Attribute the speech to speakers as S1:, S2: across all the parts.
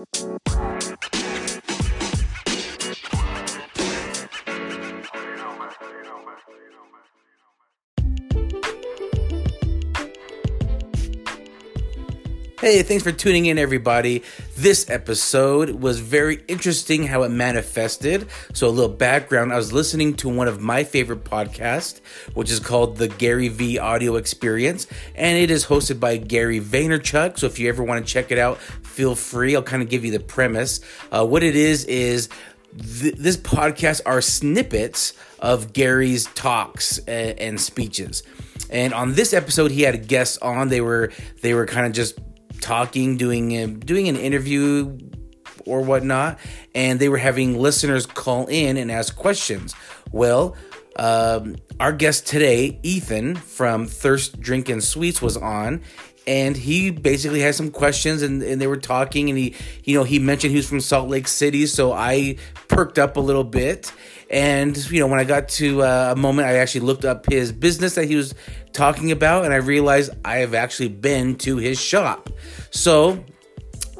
S1: Música Hey, thanks for tuning in, everybody. This episode was very interesting how it manifested. So, a little background I was listening to one of my favorite podcasts, which is called the Gary V Audio Experience, and it is hosted by Gary Vaynerchuk. So, if you ever want to check it out, feel free. I'll kind of give you the premise. Uh, what it is, is th- this podcast are snippets of Gary's talks and, and speeches. And on this episode, he had guests on. They were they were kind of just talking, doing a, doing an interview or whatnot, and they were having listeners call in and ask questions. Well, um, our guest today, Ethan from Thirst Drinks and Treats, was on, and he basically had some questions, and, and they were talking, and he, you know, he mentioned he was from Salt Lake City, so I perked up a little bit. And you know, when I got to uh, a moment, I actually looked up his business that he was talking about, and I realized I have actually been to his shop. So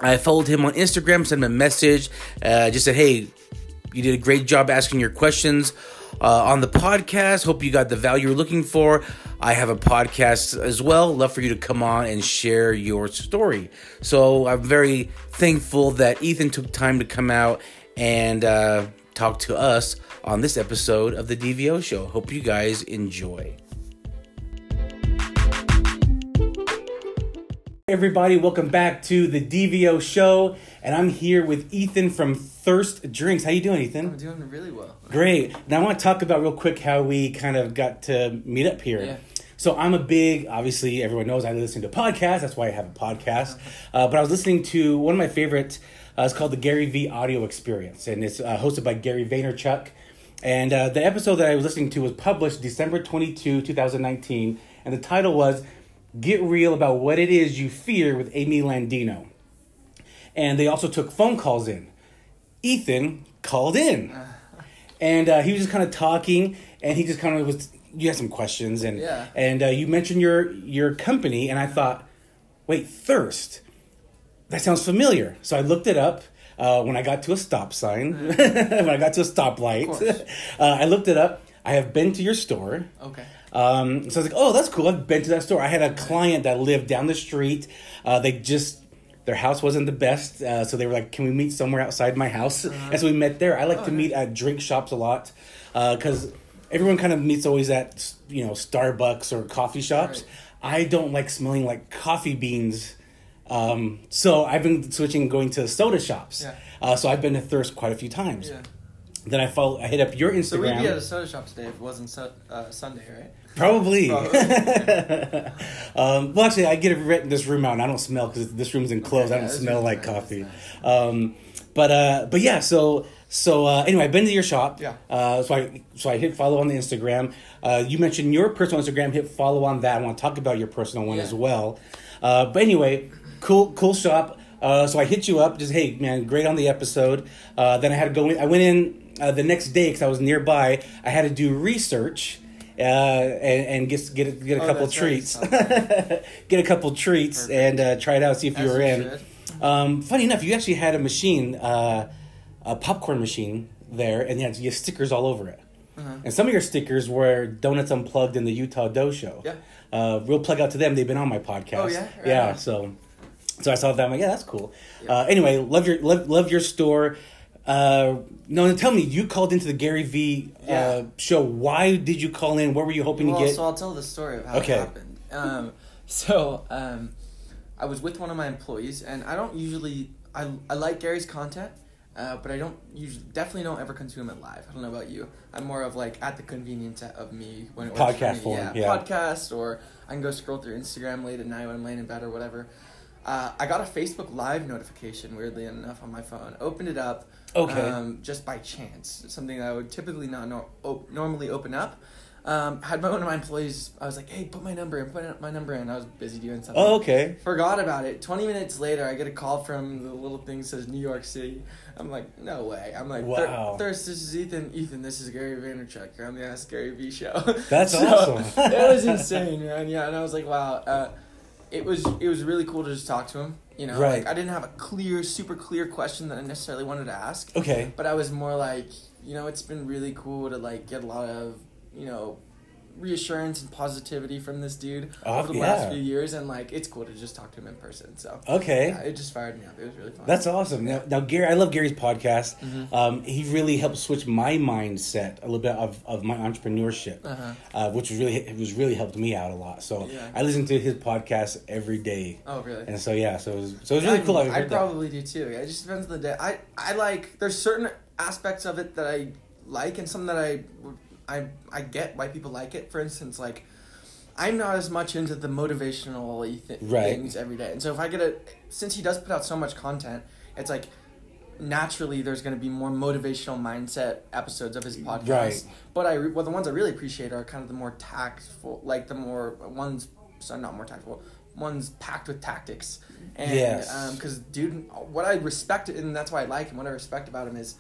S1: I followed him on Instagram, sent him a message, uh, just said, "Hey, you did a great job asking your questions." Uh, on the podcast. Hope you got the value you're looking for. I have a podcast as well. Love for you to come on and share your story. So I'm very thankful that Ethan took time to come out and uh, talk to us on this episode of the DVO show. Hope you guys enjoy. Everybody, welcome back to the DVO show, and I'm here with Ethan from Thirst Drinks. How you doing, Ethan?
S2: I'm doing really well.
S1: Great. Now I want to talk about real quick how we kind of got to meet up here.
S2: Yeah.
S1: So I'm a big, obviously everyone knows I listen to podcasts. That's why I have a podcast. Uh, but I was listening to one of my favorite. Uh, it's called the Gary V Audio Experience, and it's uh, hosted by Gary Vaynerchuk. And uh, the episode that I was listening to was published December 22, 2019, and the title was Get Real About What It Is You Fear with Amy Landino. And they also took phone calls in. Ethan called in. And uh, he was just kind of talking, and he just kind of was. You had some questions, and
S2: Yeah.
S1: and uh, you mentioned your your company, and I thought, wait, Thirst, that sounds familiar. So I looked it up uh, when I got to a stop sign, when I got to a stoplight. uh, I looked it up. I have been to your store.
S2: Okay.
S1: Um, so I was like, oh, that's cool. I've been to that store. I had a client that lived down the street. Uh, they just, their house wasn't the best. Uh, so they were like, can we meet somewhere outside my house? And so we met there. I like
S2: Oh,
S1: to meet at drink shops a lot because everyone kind of meets always at, you know, Starbucks or coffee shops. I don't like smelling like coffee beans. Um, so I've been switching going to soda shops.
S2: Yeah.
S1: Uh, so I've been to Thirst quite a few times.
S2: Yeah.
S1: Then I follow, I hit up your Instagram.
S2: So we'd be at a soda shop today if it wasn't su- uh, Sunday, right?
S1: Probably.
S2: Probably.
S1: um, well, actually, I get it this room out, and I don't smell because this room's enclosed.
S2: Okay,
S1: I don't smell like
S2: nice,
S1: coffee.
S2: it's
S1: Um, but uh, but yeah, so so uh, anyway, I've been to your shop.
S2: Yeah.
S1: Uh, so I so I hit follow on the Instagram. Uh, you mentioned your personal Instagram. Hit follow on that. I want to talk about your personal one
S2: Yeah.
S1: as well. Uh, but anyway, cool cool shop. Uh, so I hit you up, just hey man, great on the episode. Uh, then I had to go in. I went in uh, the next day because I was nearby. I had to do research uh, and, and get get a, get a
S2: Oh,
S1: couple
S2: right.
S1: treats, get a couple treats,
S2: Perfect.
S1: and uh, try it out. See if you were
S2: you
S1: in. Um, funny enough, you actually had a machine, uh, a popcorn machine there, and you had, you had stickers all over it.
S2: Uh-huh.
S1: And some of your stickers were Donuts Unplugged in the Utah Dough Show.
S2: Yeah.
S1: Uh, real plug out to them. They've been on my podcast.
S2: Oh, yeah? Right
S1: yeah. So, so I saw that. I'm like, yeah, that's cool.
S2: Yeah.
S1: Uh, anyway, love your love, love your store. Uh, no, tell me, you called into the Gary V uh,
S2: Yeah.
S1: show. Why did you call in? What were you hoping
S2: well,
S1: to get?
S2: so I'll tell the story of how
S1: Okay.
S2: it happened. Um, so um, I was with one of my employees, and I don't usually I, I like Gary's content, uh, but I don't usually definitely don't ever consume it live. I don't know about you. I'm more of like at the convenience of me when it
S1: Podcast
S2: me.
S1: form,
S2: yeah,
S1: yeah.
S2: podcast, or I can go scroll through Instagram late at night when I'm laying in bed or whatever. Uh, I got a Facebook Live notification, weirdly enough, on my phone. Opened it up,
S1: Okay.
S2: um, just by chance. Something that I would typically not nor- op- normally open up. Um, had my one of my employees. I was like, "Hey, put my number in. Put my number in." I was busy doing something.
S1: oh, okay.
S2: Forgot about it. Twenty minutes later, I get a call from the little thing that says New York City. I'm like, no way. I'm like, "Thir-
S1: Wow.
S2: Thirst, this is Ethan. Ethan, this is Gary Vaynerchuk. You're on the Ask Gary V show.
S1: That's
S2: So,
S1: awesome.
S2: it was insane, man. Yeah, and I was like, wow. Uh, it was it was really cool to just talk to him. You know,
S1: Right.
S2: like I didn't have a clear, super clear question that I necessarily wanted to ask,
S1: Okay.
S2: but I was more like, you know, it's been really cool to like get a lot of, you know, reassurance and positivity from this dude
S1: Oh,
S2: over the
S1: yeah.
S2: last few years, and like it's cool to just talk to him in person. So
S1: Okay.
S2: yeah, it just fired me up. It was really fun.
S1: That's awesome. Now, now, Gary, I love Gary's podcast.
S2: Mhm.
S1: Um, he really helped switch my mindset a little bit of, of my entrepreneurship,
S2: Uh-huh.
S1: uh, which was really it was really helped me out a lot. So
S2: Yeah.
S1: I listen to his podcast every day,
S2: Oh really?
S1: and so yeah, so it was, so it was really
S2: I,
S1: cool. I,
S2: I
S1: heard that.
S2: probably do too. It just depends on the day. I I like there's certain aspects of it that I like and some that I I I get why people like it. For instance, like I'm not as much into the motivational th-
S1: Right.
S2: things every day. And so if I get a since he does put out so much content, it's like naturally there's going to be more motivational mindset episodes of his podcast.
S1: Right.
S2: But I re- well the ones I really appreciate are kind of the more tactful, like the more ones So not more tactful, ones packed with tactics. And
S1: Yes.
S2: Um, because dude, what I respect and that's why I like him. What I respect about him is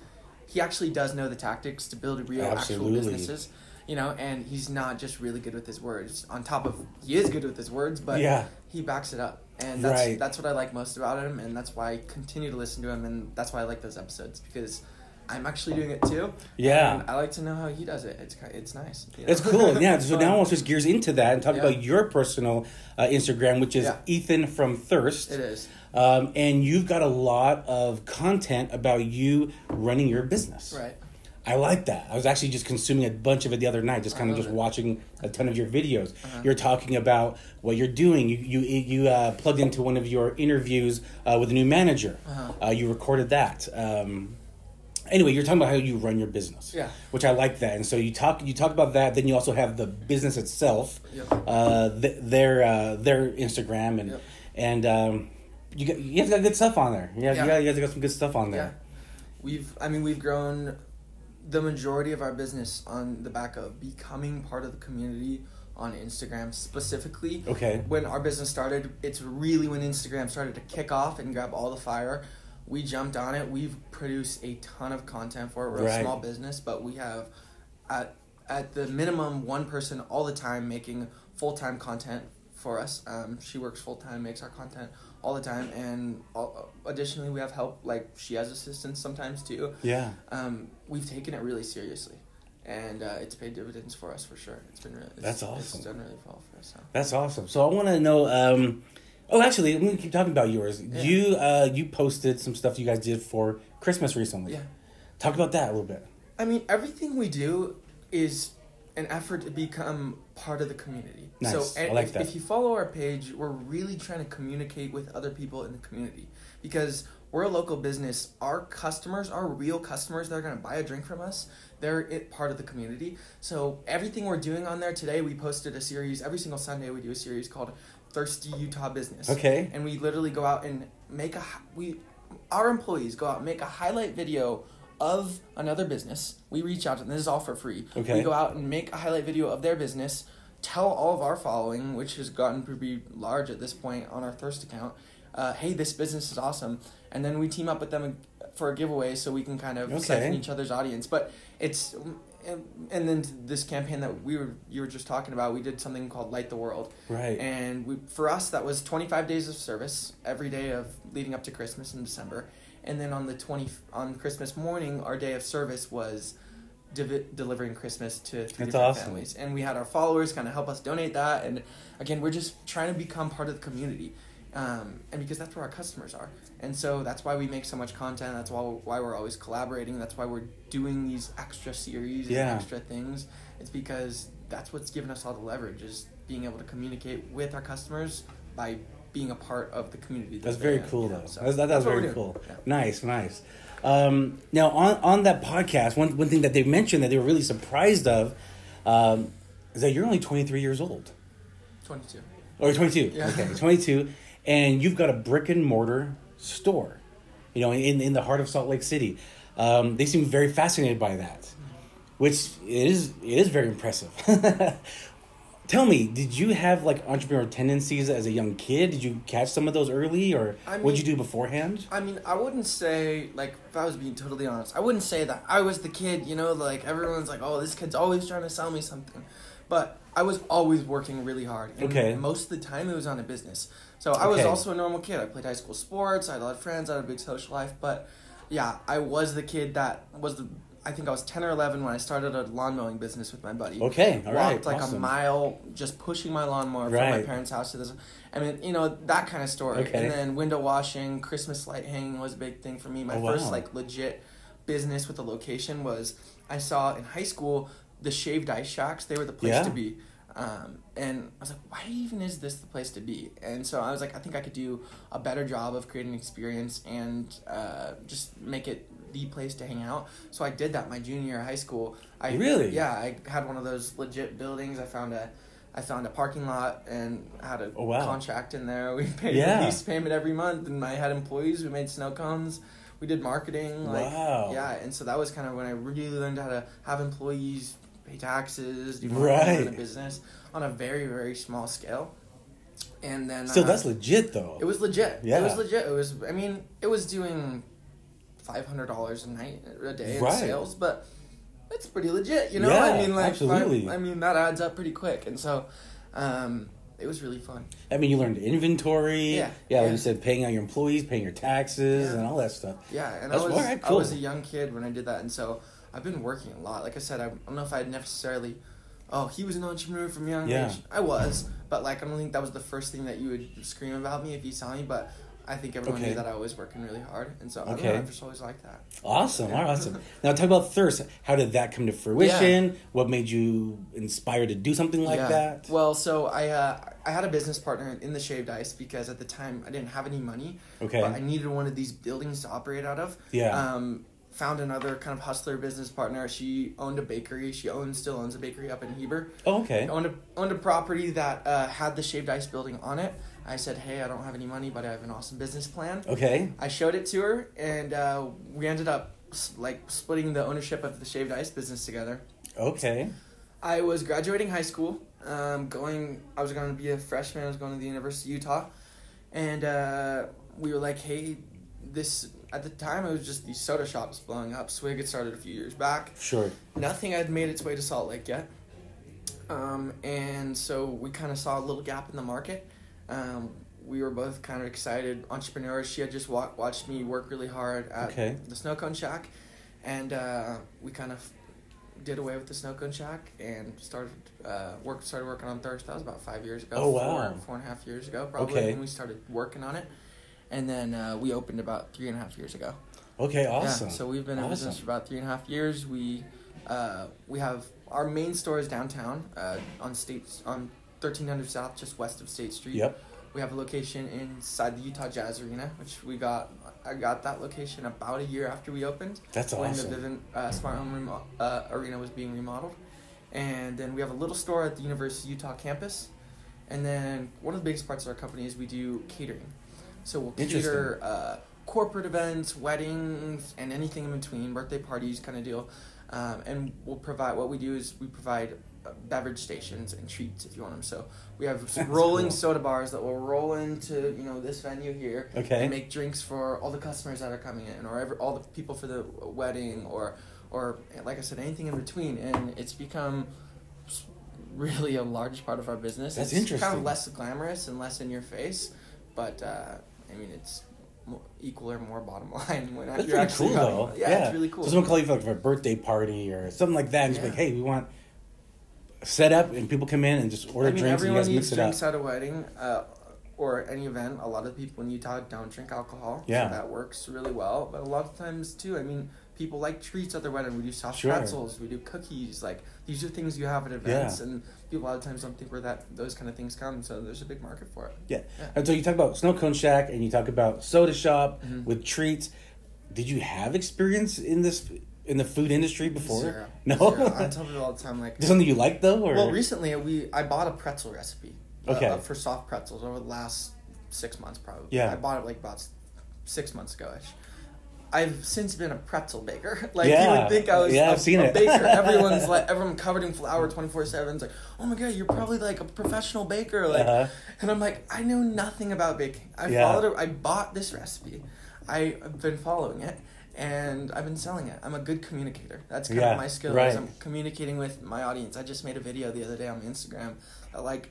S2: he actually does know the tactics to build real
S1: Absolutely.
S2: actual businesses. You know, and he's not just really good with his words. On top of he is good with his words, but
S1: Yeah.
S2: he backs it up, and that's
S1: Right.
S2: that's what I like most about him, and that's why I continue to listen to him, and that's why I like those episodes because I'm actually doing it too.
S1: Yeah.
S2: and I like to know how he does it. It's it's nice. you know?
S1: That's cool. Yeah. So now I want to switch gears into that and talk
S2: Yeah.
S1: about your personal uh, Instagram, which is
S2: Yeah.
S1: Ethan from Thirst.
S2: it is
S1: Um, and you've got a lot of content about you running your business.
S2: right.
S1: I like that. I was actually just consuming a bunch of it the other night, just kind of just
S2: it.
S1: watching a ton of your videos.
S2: Uh-huh.
S1: You're talking about what you're doing. You you you uh, plugged into one of your interviews uh, with a new manager.
S2: Uh-huh.
S1: Uh, you recorded that. Um, anyway, you're talking about how you run your business.
S2: Yeah.
S1: Which I like that. And so you talk you talk about that. Then you also have the business itself.
S2: Yep.
S1: Uh, th- their uh, their Instagram and
S2: Yep.
S1: and um, you got you guys got good stuff on there. Yeah,
S2: Yeah.
S1: You, got, you guys got some good stuff on there.
S2: Yeah, we've I mean we've grown the majority of our business on the back of becoming part of the community on Instagram specifically.
S1: Okay.
S2: When our business started, it's really when Instagram started to kick off and grab all the fire. We jumped on it. We've produced a ton of content for it. We're
S1: Right.
S2: a small business, but we have at at the minimum one person all the time making full time content for us. Um, she works full time, makes our content all the time, and all, additionally we have help. Like she has assistants sometimes too.
S1: Yeah.
S2: Um, we've taken it really seriously, and uh, it's paid dividends for us for sure. It's been really it's,
S1: That's
S2: It's
S1: awesome.
S2: done really well for us. So.
S1: That's awesome. So I want to know. Um, oh, actually, I'm gonna keep talking about yours.
S2: Yeah.
S1: You uh, you posted some stuff you guys did for Christmas recently.
S2: Yeah.
S1: Talk about that a little bit.
S2: I mean, everything we do is an effort to become part of the community.
S1: Nice.
S2: So,
S1: I like
S2: if,
S1: that.
S2: if you follow our page, we're really trying to communicate with other people in the community because we're a local business. Our customers, our real customers that are going to buy a drink from us, they're it, part of the community. So, everything we're doing on there today, we posted a series every single Sunday. We do a series called Thirsty Utah Business.
S1: Okay.
S2: And we literally go out and make a we our employees go out and make a highlight video of another business. We reach out to them. This is all for free.
S1: Okay.
S2: We go out and make a highlight video of their business, tell all of our following, which has gotten pretty large at this point on our Thirst account, uh, hey, this business is awesome. And then we team up with them for a giveaway so we can kind of
S1: Okay.
S2: siphon each other's audience. But it's and, and then this campaign that we were you were just talking about, we did something called Light the World.
S1: Right.
S2: And we, for us, that was 25 days of service every day of leading up to Christmas in December. And then on the 20 on Christmas morning, our day of service was divi- delivering Christmas to three
S1: That's awesome.
S2: families. And we had our followers kind of help us donate that. And again, we're just trying to become part of the community. Um, and because that's where our customers are. And so that's why we make so much content. That's why, why we're always collaborating. That's why we're doing these extra series
S1: Yeah.
S2: and extra things. It's because that's what's given us all the leverage is being able to communicate with our customers by being a part of the community. that
S1: That's very
S2: in,
S1: cool
S2: you know?
S1: though.
S2: So
S1: that's that, that's
S2: we're
S1: very cool.
S2: Yeah.
S1: Nice, nice. Um, now on on that podcast, one one thing that they mentioned that they were really surprised of um, is that you're only 23 years old.
S2: 22.
S1: Or 22.
S2: Yeah.
S1: Okay, 22. And you've got a brick and mortar store, you know, in, in the heart of Salt Lake City. Um, they seem very fascinated by that, which is it is very impressive. Tell me, did you have like entrepreneurial tendencies as a young kid? Did you catch some of those early, or
S2: I
S1: what'd you do beforehand?
S2: I mean, I wouldn't say like if I was being totally honest, I wouldn't say that I was the kid. You know, like everyone's like, "Oh, this kid's always trying to sell me something," but I was always working really hard. And
S1: Okay.
S2: Most of the time, it was on a business. So I was also a normal kid. I played high school sports. I had a lot of friends. I had a big social life. But yeah, I was the kid that was the. I think I was ten or eleven when I started a lawn mowing business with my buddy.
S1: Okay, all right,
S2: Walked like a mile, just pushing my lawnmower from my parents' house to this. I mean, you know that kind of story.
S1: Okay.
S2: And then window washing, Christmas light hanging was a big thing for me. My
S1: Oh,
S2: first
S1: wow.
S2: like legit business with a location was I saw in high school the shaved ice shacks. They were the place
S1: Yeah.
S2: to be. Um, and I was like, why even is this the place to be? And so I was like, I think I could do a better job of creating experience and uh, just make it the place to hang out. So I did that my junior year of high school. I
S1: Really?
S2: yeah. I had one of those legit buildings. I found a I found a parking lot and had a
S1: Oh, wow.
S2: contract in there. We paid
S1: Yeah.
S2: a lease payment every month, and I had employees. We made snow cones. We did marketing. Like,
S1: Wow.
S2: Yeah, and so that was kind of when I really learned how to have employees, pay taxes, do
S1: Right.
S2: marketing, a business on a very very small scale. And then
S1: so
S2: uh,
S1: that's legit though.
S2: it was legit.
S1: Yeah.
S2: It was legit. It was. I mean, it was doing five hundred dollars a night a day in
S1: Right.
S2: sales, but it's pretty legit. You know,
S1: Yeah,
S2: I mean, like,
S1: absolutely.
S2: I, I mean, that adds up pretty quick, and so, um, it was really fun.
S1: I mean, you learned inventory.
S2: Yeah,
S1: Yeah, like
S2: yeah.
S1: you said, paying out your employees, paying your taxes,
S2: Yeah.
S1: and all that stuff.
S2: Yeah, and
S1: That's
S2: I was
S1: alright,
S2: I was a young kid when I did that, and so I've been working a lot. Like I said, I don't know if I'd necessarily. Oh, he was an entrepreneur from young
S1: Yeah.
S2: age. I was, but like I don't think that was the first thing that you would scream about me if you saw me. But I think everyone
S1: Okay.
S2: knew that I was working really hard, and so I don't
S1: Okay.
S2: know, I've just always like that.
S1: Awesome.
S2: Yeah.
S1: Awesome. Now, talk about thirst. How did that come to fruition? What made you inspired to do something like
S2: Yeah.
S1: that?
S2: Well, so I uh, I had a business partner in the shaved ice because at the time I didn't have any money.
S1: Okay.
S2: But I needed one of these buildings to operate out of.
S1: Yeah.
S2: Um, found another kind of hustler business partner. She owned a bakery. She owns still owns a bakery up in Heber.
S1: oh, okay.
S2: Owned a owned a property that uh, had the shaved ice building on it. I said, hey, I don't have any money, but I have an awesome business plan.
S1: Okay.
S2: I showed it to her, and uh, we ended up like splitting the ownership of the shaved ice business together.
S1: Okay.
S2: I was graduating high school. Um, going, I was going to be a freshman. I was going to the University of Utah, and uh, we were like, "Hey, this." At the time, it was just these soda shops blowing up. Swig had started a few years back.
S1: Sure.
S2: Nothing had made its way to Salt Lake yet, um, and so we kind of saw a little gap in the market. Um, we were both kind of excited entrepreneurs. She had just wa- watched me work really hard at
S1: Okay.
S2: the Snow Cone Shack, and uh, we kind of did away with the Snow Cone Shack and started uh, work started working on Thirst. That was about five years ago.
S1: Oh,
S2: four,
S1: wow.
S2: four and a half years ago, probably
S1: Okay.
S2: when we started working on it, and then uh, we opened about three and a half years ago.
S1: Okay. Awesome.
S2: Yeah, so we've been in
S1: Awesome.
S2: business for about three and a half years. We uh, we have our main store is downtown uh, on States on thirteen hundred South, just west of State Street.
S1: Yep.
S2: We have a location inside the Utah Jazz Arena, which we got. I got that location about a year after we opened.
S1: That's
S2: when
S1: awesome.
S2: the Vivint uh, Smart Home remo- uh, Arena was being remodeled, and then we have a little store at the University of Utah campus, and then one of the biggest parts of our company is we do catering. So we'll cater uh, corporate events, weddings, and anything in between, birthday parties, kind of deal. Um, and we'll provide what we do is we provide beverage stations and treats if you want them. So we have rolling
S1: cool.
S2: soda bars that will roll into you know this venue here
S1: Okay.
S2: and make drinks for all the customers that are coming in, or ever, all the people for the wedding, or or like I said, anything in between. And it's become really a large part of our business.
S1: That's
S2: it's Kind of less glamorous and less in your face, but uh, I mean it's equal or more bottom line when
S1: That's
S2: you're
S1: pretty cool,
S2: running
S1: though.
S2: one. Yeah, it's really cool.
S1: So someone call you for, like, for a birthday party or something like that, and just be like, "Hey, we want set up," and people come in and just order
S2: I mean,
S1: drinks, and you guys mix it up.
S2: drinks at a wedding uh, or any event. A lot of people in Utah don't drink alcohol,
S1: Yeah.
S2: so that works really well. But a lot of times too, I mean, people like treats at their wedding. We do soft
S1: Sure.
S2: pretzels, we do cookies. Like these are things you have at events, and people a lot of times don't think where that those kind of things come. So there's a big market for it.
S1: Yeah.
S2: Yeah.
S1: And so you talk about Snow Cone Shack and you talk about Soda Shop
S2: Mhm.
S1: with treats. Did you have experience in this in the food industry before?
S2: Zero.
S1: No.
S2: Zero. I tell people all the time, like,
S1: Is something you like though, or
S2: well, recently we I bought a pretzel recipe. uh,
S1: Okay.
S2: uh, for soft pretzels over the last six months, probably.
S1: Yeah.
S2: I bought it like about six months ago ish. I've since been a pretzel baker. Like you would think I was
S1: Yeah,
S2: a,
S1: I've seen
S2: a
S1: it.
S2: baker. Everyone's like everyone covered in flour twenty four seven. It's like, oh my god, you're probably like a professional baker. Like
S1: Uh-huh.
S2: and I'm like, I know nothing about baking. I
S1: Yeah.
S2: followed it I bought this recipe. I've been following it and I've been selling it. I'm a good communicator. That's kind
S1: Yeah,
S2: of my skill.
S1: right.
S2: I'm communicating with my audience. I just made a video the other day on Instagram. That, like,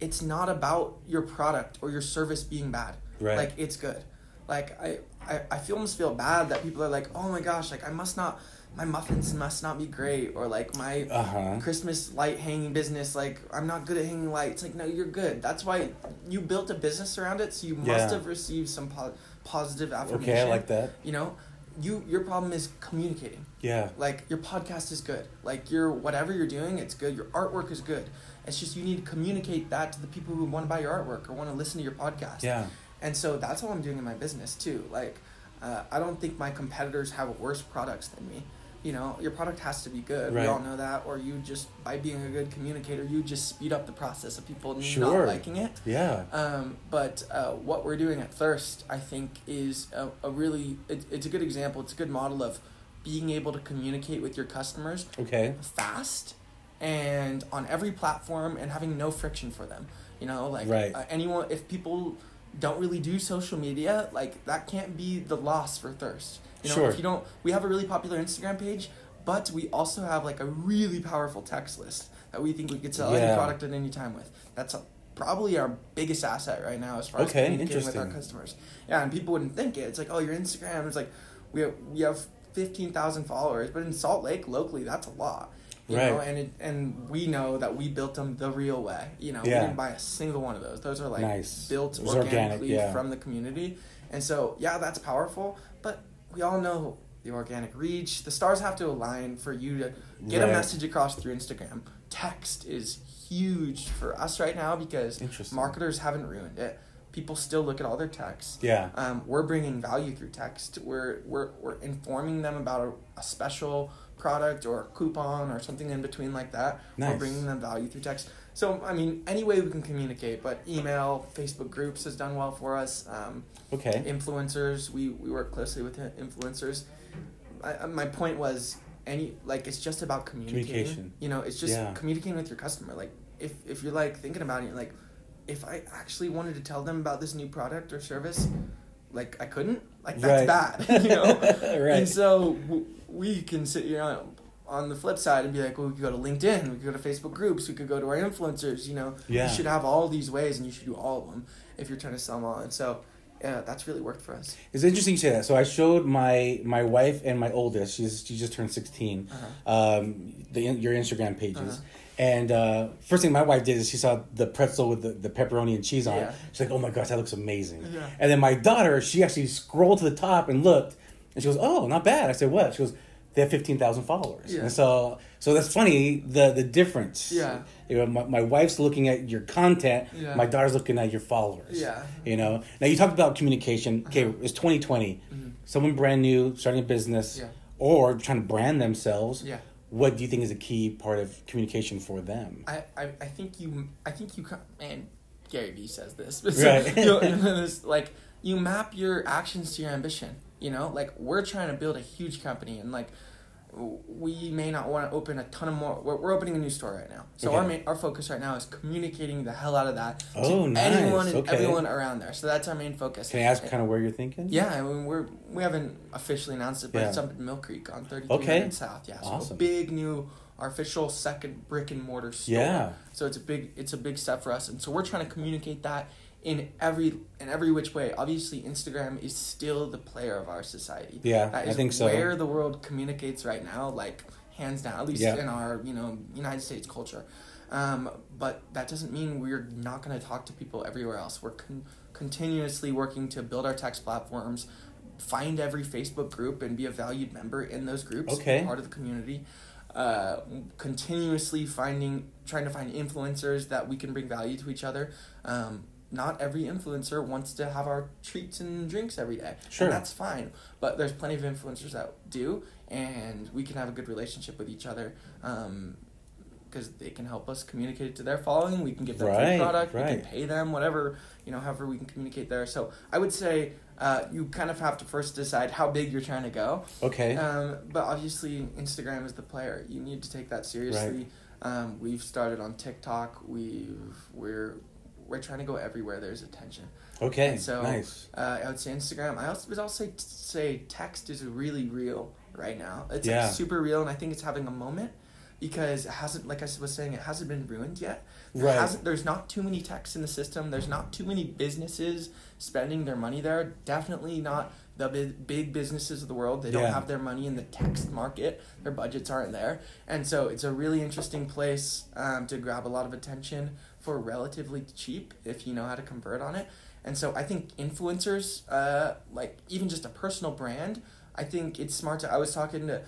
S2: it's not about your product or your service being bad.
S1: Right.
S2: Like it's good. Like I, I, I feel almost feel bad that people are like, oh my gosh, like I must not, my muffins must not be great, or like my
S1: Uh-huh.
S2: Christmas light hanging business, like I'm not good at hanging lights. Like no, you're good. That's why you built a business around it. So you must have received some po- positive affirmation.
S1: Okay, I like that.
S2: You know, you your problem is communicating.
S1: Yeah.
S2: Like your podcast is good. Like your whatever you're doing, it's good. Your artwork is good. It's just you need to communicate that to the people who want to buy your artwork or want to listen to your podcast.
S1: Yeah.
S2: And so that's all I'm doing in my business too. Like, uh, I don't think my competitors have worse products than me. You know, your product has to be good.
S1: Right.
S2: We all know that. Or you just, by being a good communicator, you just speed up the process of people
S1: Sure.
S2: not liking it.
S1: Yeah.
S2: Um, but uh, what we're doing at Thirst, I think, is a, a really, it, it's a good example. It's a good model of being able to communicate with your customers
S1: Okay.
S2: fast and on every platform and having no friction for them. You know, like
S1: Right.
S2: uh, anyone, if people don't really do social media, like that can't be the loss for Thirst. You know,
S1: Sure.
S2: if you don't, we have a really popular Instagram page, but we also have like a really powerful text list that we think we could sell
S1: Yeah.
S2: any product at any time with. That's a, probably our biggest asset right now as far as
S1: Okay,
S2: communicating with our customers. Yeah, and people wouldn't think it. It's like, oh, your Instagram. It's like we have we have fifteen thousand followers, but in Salt Lake locally, that's a lot. You
S1: Right.
S2: know, and it, and we know that we built them the real way. You know, we didn't buy a single one of those. Those are like
S1: Nice.
S2: built
S1: was organic,
S2: organically
S1: yeah.
S2: from the community. And so, yeah, that's powerful. But we all know the organic reach. The stars have to align for you to get a message across through Instagram. Text is huge for us right now because marketers haven't ruined it. People still look at all their texts.
S1: Yeah.
S2: Um, we're bringing value through text. We're we're we're informing them about a, a special product or a coupon or something in between like that. We're bringing them value through text. So I mean, any way we can communicate, but email, Facebook groups has done well for us. Um,
S1: Okay.
S2: influencers, we we work closely with influencers. I, uh, my point was any like it's just about communicating.
S1: Communication.
S2: You know, it's just
S1: Yeah.
S2: communicating with your customer. Like if if you're like thinking about it, you're like if I actually wanted to tell them about this new product or service, like I couldn't, like that's
S1: Right.
S2: bad, you know.
S1: Right.
S2: And so w- we can sit, you know, on the flip side and be like, well, we could go to LinkedIn, we could go to Facebook groups, we could go to our influencers. You know,
S1: Yeah.
S2: you should have all these ways, and you should do all of them if you're trying to sell them all. And so, yeah, that's really worked for us.
S1: It's interesting you say that. So I showed my my wife and my oldest. She's she just turned 16
S2: Uh-huh.
S1: Um, the your Instagram pages.
S2: Uh-huh.
S1: And uh, first thing my wife did is she saw the pretzel with the, the pepperoni and cheese on
S2: Yeah.
S1: it. She's like, "Oh my gosh, that looks amazing!"
S2: Yeah.
S1: And then my daughter, she actually scrolled to the top and looked, and she goes, "Oh, not bad." I said, "What?" She goes, "They have fifteen thousand followers."
S2: Yeah.
S1: And so, so that's funny the the difference.
S2: Yeah.
S1: You know, my, my wife's looking at your content.
S2: Yeah.
S1: My daughter's looking at your followers.
S2: Yeah.
S1: You know. Now you talked about communication. Uh-huh. Okay, it's twenty mm-hmm. Someone brand new starting a business,
S2: Yeah.
S1: or trying to brand themselves.
S2: Yeah.
S1: What do you think is a key part of communication for them?
S2: I, I, I think you I think you and Gary Vee says this, but
S1: Right.
S2: you know, you know, this, like you map your actions to your ambition. You know, like we're trying to build a huge company, and like we may not want to open a ton of more. We're, we're opening a new store right now, so our main, our focus right now is communicating the hell out of that
S1: Oh,
S2: to
S1: nice.
S2: anyone and
S1: Okay.
S2: everyone around there. So that's our main focus.
S1: Can I ask kind of where you're thinking?
S2: Yeah, I mean we're we haven't officially announced it, but
S1: Yeah.
S2: it's up in Mill Creek on thirty three
S1: Okay.
S2: South. Yeah, so
S1: Awesome.
S2: a big new our official second brick and mortar store.
S1: Yeah.
S2: So it's a big it's a big step for us, and so we're trying to communicate that in every in every which way. Obviously, Instagram is still the player of our society.
S1: Yeah,
S2: That
S1: I think so.
S2: Where the world communicates right now, like hands down, at least
S1: Yeah.
S2: in our you know United States culture. Um, but that doesn't mean we're not going to talk to people everywhere else. We're con- continuously working to build our text platforms, find every Facebook group and be a valued member in those groups,
S1: Okay.
S2: part of the community. Uh, continuously finding, trying to find influencers that we can bring value to each other. Um, not every influencer wants to have our treats and drinks every day.
S1: Sure.
S2: And that's fine. But there's plenty of influencers that do, and we can have a good relationship with each other. Um, because they can help us communicate it to their following. We can give them
S1: Right,
S2: free product. We
S1: right.
S2: can pay them whatever you know. However, we can communicate there. So I would say uh, you kind of have to first decide how big you're trying to go.
S1: Okay.
S2: Um, but obviously, Instagram is the player. You need to take that seriously. Right. Um, we've started on TikTok. We've we're we're trying to go everywhere there's attention.
S1: Okay.
S2: And so
S1: nice.
S2: uh, I would say Instagram. I also would also say, say text is really real right now. It's
S1: Yeah.
S2: like super real, and I think it's having a moment because it hasn't, like I was saying, it hasn't been ruined yet. There
S1: Right.
S2: Hasn't, there's not too many texts in the system. There's not too many businesses spending their money there. Definitely not the big, big businesses of the world. They don't
S1: Yeah.
S2: have their money in the text market. Their budgets aren't there, and so it's a really interesting place um, to grab a lot of attention for relatively cheap if you know how to convert on it. And so I think influencers, uh, like even just a personal brand, I think it's smart to. I was talking to,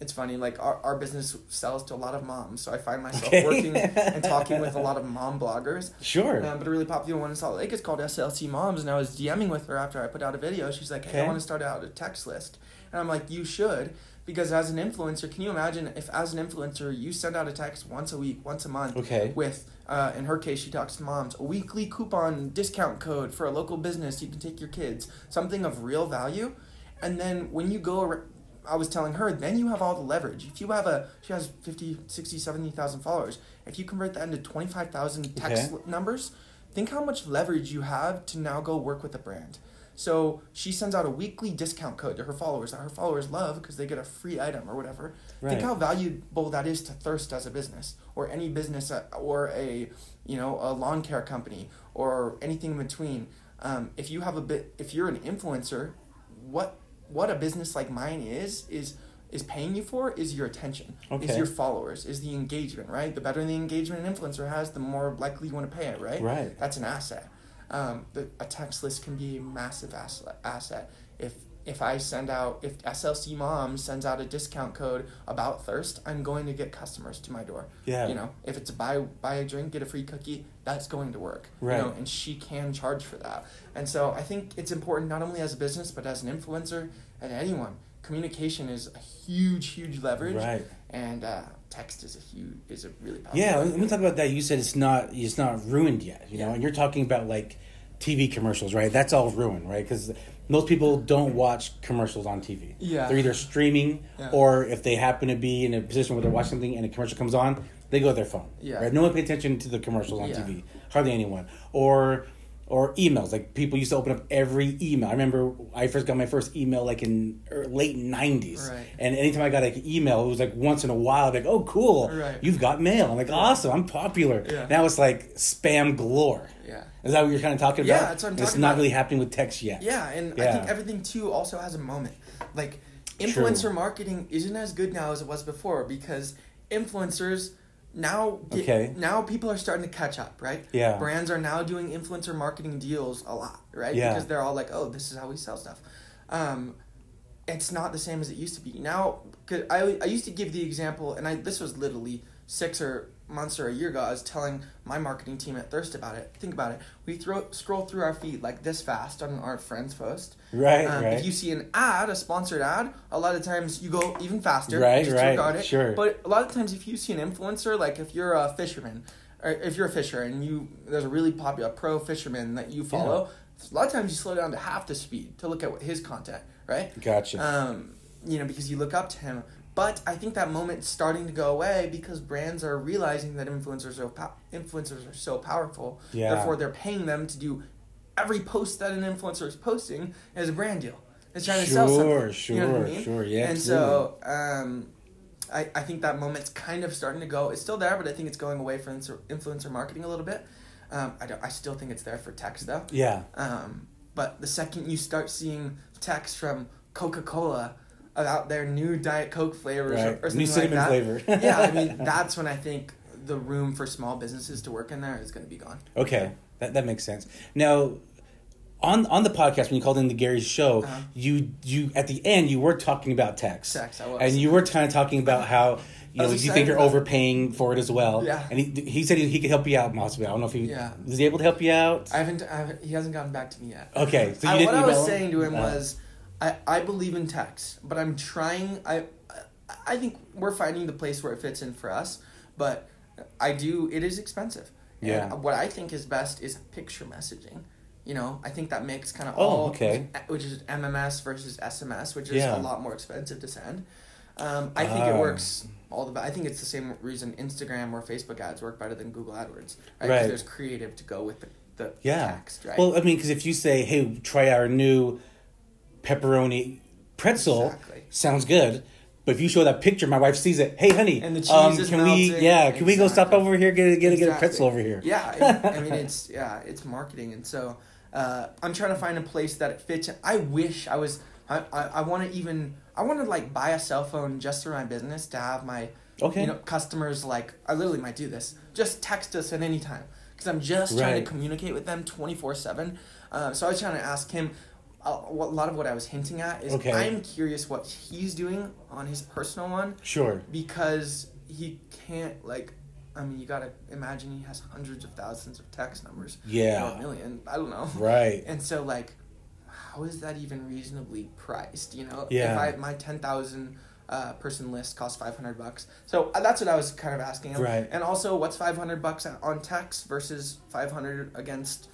S2: it's funny, like our, our business sells to a lot of moms, so I find myself
S1: Okay.
S2: working and talking with a lot of mom bloggers.
S1: Sure.
S2: Um, but a really popular one in Salt Lake is called SLC Moms, and I was DMing with her after I put out a video. She's like, "Hey, I want to start out a text list," and I'm like, "You should." Because as an influencer, can you imagine if as an influencer you send out a text once a week, once a month,
S1: Okay.
S2: with uh, in her case she talks to moms a weekly coupon discount code for a local business you can take your kids something of real value and then when you go ar- i was telling her then you have all the leverage if you have a she has 50 60 70000 followers if you convert that into 25000 text
S1: Okay.
S2: numbers think how much leverage you have to now go work with a brand so she sends out a weekly discount code to her followers that her followers love because they get a free item or whatever
S1: Right.
S2: Think how valuable that is to Thirst as a business, or any business, uh, or a you know a lawn care company, or anything in between. Um, if you have a bit, if you're an influencer, what what a business like mine is is is paying you for is your attention, is your followers, is the engagement. Right, the better the engagement an influencer has, the more likely you want to pay it. Right,
S1: Right.
S2: That's an asset. Um, the, a text list can be a massive asset. Asset if if I send out if SLC Mom sends out a discount code about thirst, I'm going to get customers to my door.
S1: Yeah.
S2: You know, if it's a buy buy a drink, get a free cookie, that's going to work.
S1: Right.
S2: You know, and she can charge for that. And so I think it's important not only as a business but as an influencer and anyone. Communication is a huge, huge leverage.
S1: Right.
S2: And uh, text is a huge is a really powerful.
S1: Yeah, let me talk about that. You said it's not it's not ruined yet, you know, and you're talking about like TV commercials, right? That's all ruined, right? Because most people don't watch commercials on TV.
S2: Yeah.
S1: they're either streaming or if they happen to be in a position where they're watching something and a commercial comes on, they go to their phone.
S2: Yeah.
S1: right? No one pays attention to the commercials on
S2: Yeah.
S1: TV. Hardly anyone. Or or emails. Like people used to open up every email. I remember I first got my first email like in er, late '90s,
S2: Right.
S1: and anytime I got like, an email, it was like once in a while. Like, oh, cool,
S2: Right.
S1: you've got mail. I'm like, awesome, I'm popular.
S2: Yeah.
S1: Now it's like spam galore.
S2: Yeah.
S1: Is that what you're kind of talking
S2: Yeah,
S1: about?
S2: that's what I'm
S1: And It's
S2: talking
S1: not
S2: about.
S1: really happening with text yet.
S2: Yeah, and I think everything too also has a moment. Like
S1: True.
S2: influencer marketing isn't as good now as it was before because influencers now
S1: Okay.
S2: now people are starting to catch up, right?
S1: Yeah.
S2: Brands are now doing influencer marketing deals a lot, right?
S1: Yeah.
S2: Because they're all like, "Oh, this is how we sell stuff." Um it's not the same as it used to be. Now, 'cause I, I used to give the example, and I this was literally six or months or a year ago. I was telling my marketing team at Thirst about it. Think about it. We throw scroll through our feed like this fast on our friends post.
S1: Right,
S2: Um,
S1: right.
S2: If you see an ad, a sponsored ad, a lot of times you go even faster.
S1: Right,
S2: just
S1: right,
S2: regard it.
S1: sure.
S2: But a lot of times, if you see an influencer, like if you're a fisherman, or if you're a fisher and you there's a really popular pro fisherman that you follow, a lot of times you slow down to half the speed to look at what his content, right?
S1: Gotcha.
S2: Um, you know, because you look up to him. But I think that moment's starting to go away because brands are realizing that influencers are pow- influencers are so powerful.
S1: Yeah.
S2: Therefore, they're paying them to do every post that an influencer is posting as a brand deal. It's trying to sell
S1: Sure,
S2: something. you know what I
S1: sure,
S2: mean?
S1: sure, yeah,
S2: And so, um, I, I think that moment's kind of starting to go. It's still there, but I think it's going away from influencer, influencer marketing a little bit. Um, I, don't, I still think it's there for text though.
S1: yeah.
S2: Um, but the second you start seeing text from Coca Cola about their new Diet Coke flavors
S1: Right.
S2: or, or something
S1: New cinnamon
S2: like that,
S1: flavor.
S2: yeah, I mean that's when I think the room for small businesses to work in there is going to be gone.
S1: Okay, that that makes sense. Now, on on the podcast when you called in the Gary's show,
S2: Uh-huh.
S1: you you at the end you were talking about
S2: tax, was.
S1: and you were kind of talking about how. You know, you think you're overpaying for it as well.
S2: Yeah.
S1: And he, he said he, he could help you out, possibly. I don't know if he
S2: Yeah.
S1: was he able to help you out.
S2: I haven't, I haven't. He hasn't gotten back to me yet.
S1: Okay, so
S2: I, what I was saying to him
S1: Uh.
S2: was, I, I believe in text, but I'm trying. I I think we're finding the place where it fits in for us, but I do. It is expensive.
S1: Yeah.
S2: And what I think is best is picture messaging. You know, I think that makes kind of
S1: Oh,
S2: all
S1: okay.
S2: which is MMS versus SMS, which is
S1: Yeah.
S2: a lot more expensive to send. Um, I think it
S1: Ah.
S2: works all the. I think it's the same reason Instagram or Facebook ads work better than Google AdWords, right?
S1: Right.
S2: There's creative to go with the, the
S1: Yeah.
S2: text, right?
S1: Well, I mean, because if you say, "Hey, try our new pepperoni pretzel,"
S2: Exactly.
S1: sounds good. But if you show that picture, my wife sees it. Hey, honey,
S2: And the cheese
S1: um,
S2: is
S1: can we? Yeah, can we go stop over here get a, get a, get a pretzel over here?
S2: Yeah, I, mean it's yeah, it's marketing, and so uh, I'm trying to find a place that it fits. I wish I was. I I, I want to even. I want to like buy a cell phone just for my business to have my
S1: Okay.
S2: you know customers like I literally might do this. Just text us at any time because I'm just trying to communicate with them twenty four seven. Uh, So I was trying to ask him. A lot of what I was hinting at is
S1: Okay.
S2: I'm curious what he's doing on his personal one
S1: Sure.
S2: because he can't like I mean you gotta imagine he has hundreds of thousands of text numbers.
S1: Yeah.
S2: A million. I don't know.
S1: Right.
S2: And so like how is that even reasonably priced? You know?
S1: Yeah.
S2: If I my ten thousand uh, person list costs five hundred bucks. So uh, that's what I was kind of asking him.
S1: Right.
S2: And also what's five hundred bucks on text versus five hundred against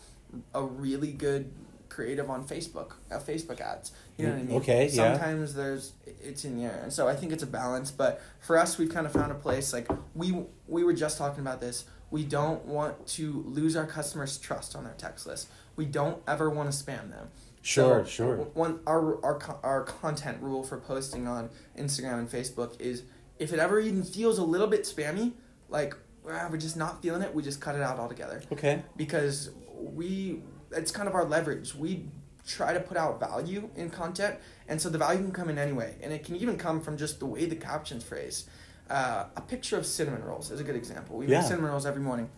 S2: a really good creative on Facebook, uh, Facebook ads. You know what I mean?
S1: Okay, yeah.
S2: Sometimes there's it's in the air, and so I think it's a balance. But for us, we've kind of found a place. Like we we were just talking about this. We don't want to lose our customers' trust on their text list. We don't ever want to spam them.
S1: Sure,
S2: So,
S1: sure.
S2: One our our our content rule for posting on Instagram and Facebook is if it ever even feels a little bit spammy, like ah, we're just not feeling it, we just cut it out altogether
S1: Okay.
S2: because we it's kind of our leverage. We try to put out value in content, and so the value can come in anyway, and it can even come from just the way the captions phrase. Uh, a picture of cinnamon rolls is a good example. We
S1: Yeah.
S2: make cinnamon rolls every morning.